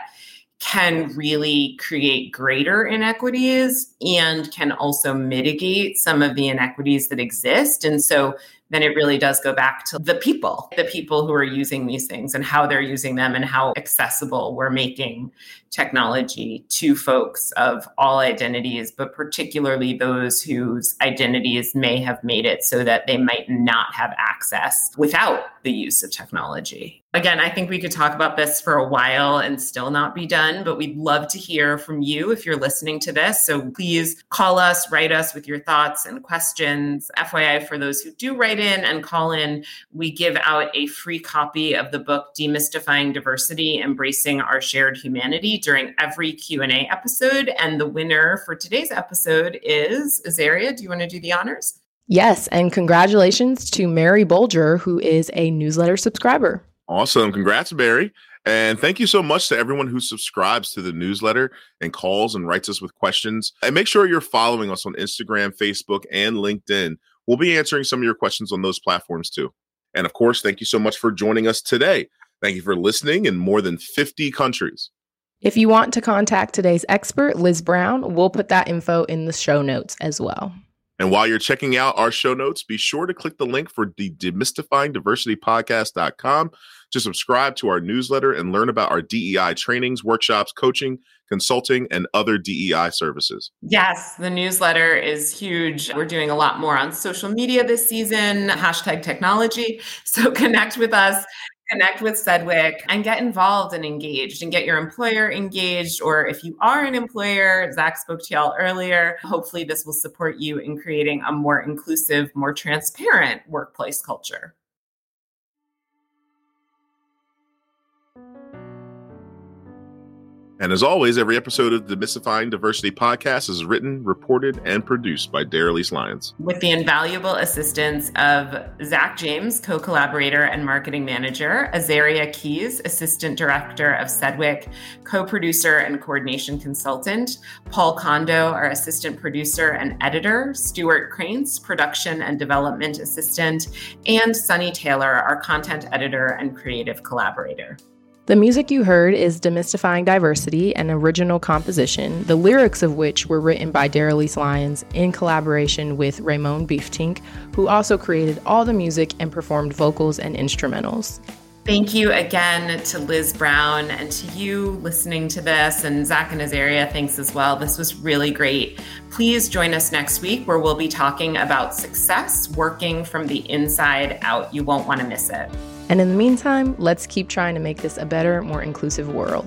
can really create greater inequities and can also mitigate some of the inequities that exist. And so then it really does go back to the people, the people who are using these things and how they're using them and how accessible we're making technology to folks of all identities, but particularly those whose identities may have made it so that they might not have access without the use of technology. Again, I think we could talk about this for a while and still not be done, but we'd love to hear from you if you're listening to this. So please call us, write us with your thoughts and questions. FYI, for those who do write in and call in, we give out a free copy of the book Demystifying Diversity, Embracing Our Shared Humanity during every Q&A episode. And the winner for today's episode is Azaria. Do you want to do the honors? Yes, and congratulations to Mary Bolger, who is a newsletter subscriber. Awesome. Congrats, Barry. And thank you so much to everyone who subscribes to the newsletter and calls and writes us with questions. And make sure you're following us on Instagram, Facebook, and LinkedIn. We'll be answering some of your questions on those platforms too. And of course, thank you so much for joining us today. Thank you for listening in more than 50 countries. If you want to contact today's expert, Liz Brown, we'll put that info in the show notes as well. And while you're checking out our show notes, be sure to click the link for the demystifyingdiversitypodcast.com to subscribe to our newsletter and learn about our DEI trainings, workshops, coaching, consulting, and other DEI services. Yes, the newsletter is huge. We're doing a lot more on social media this season, hashtag technology. So connect with us connect with Sedwick and get involved and engaged and get your employer engaged. Or if you are an employer, Zack spoke to y'all earlier. Hopefully, this will support you in creating a more inclusive, more transparent workplace culture. And as always, every episode of the Demystifying Diversity podcast is written, reported, and produced by Daralyse Lyons. With the invaluable assistance of Zack James, co collaborator and marketing manager, Azaria Keys, assistant director of Sedwick, co producer and coordination consultant, Paul Kondo, our assistant producer and editor, Stuart Cranes, production and development assistant, and Sunny Taylor, our content editor and creative collaborator. The music you heard is Demystifying Diversity, an original composition, the lyrics of which were written by Daralyse Lyons in collaboration with Raymond Beeftink, who also created all the music and performed vocals and instrumentals. Thank you again to Liz Brown and to you listening to this, and Zack and Azaria, thanks as well. This was really great. Please join us next week where we'll be talking about success working from the inside out. You won't want to miss it. And in the meantime, let's keep trying to make this a better, more inclusive world.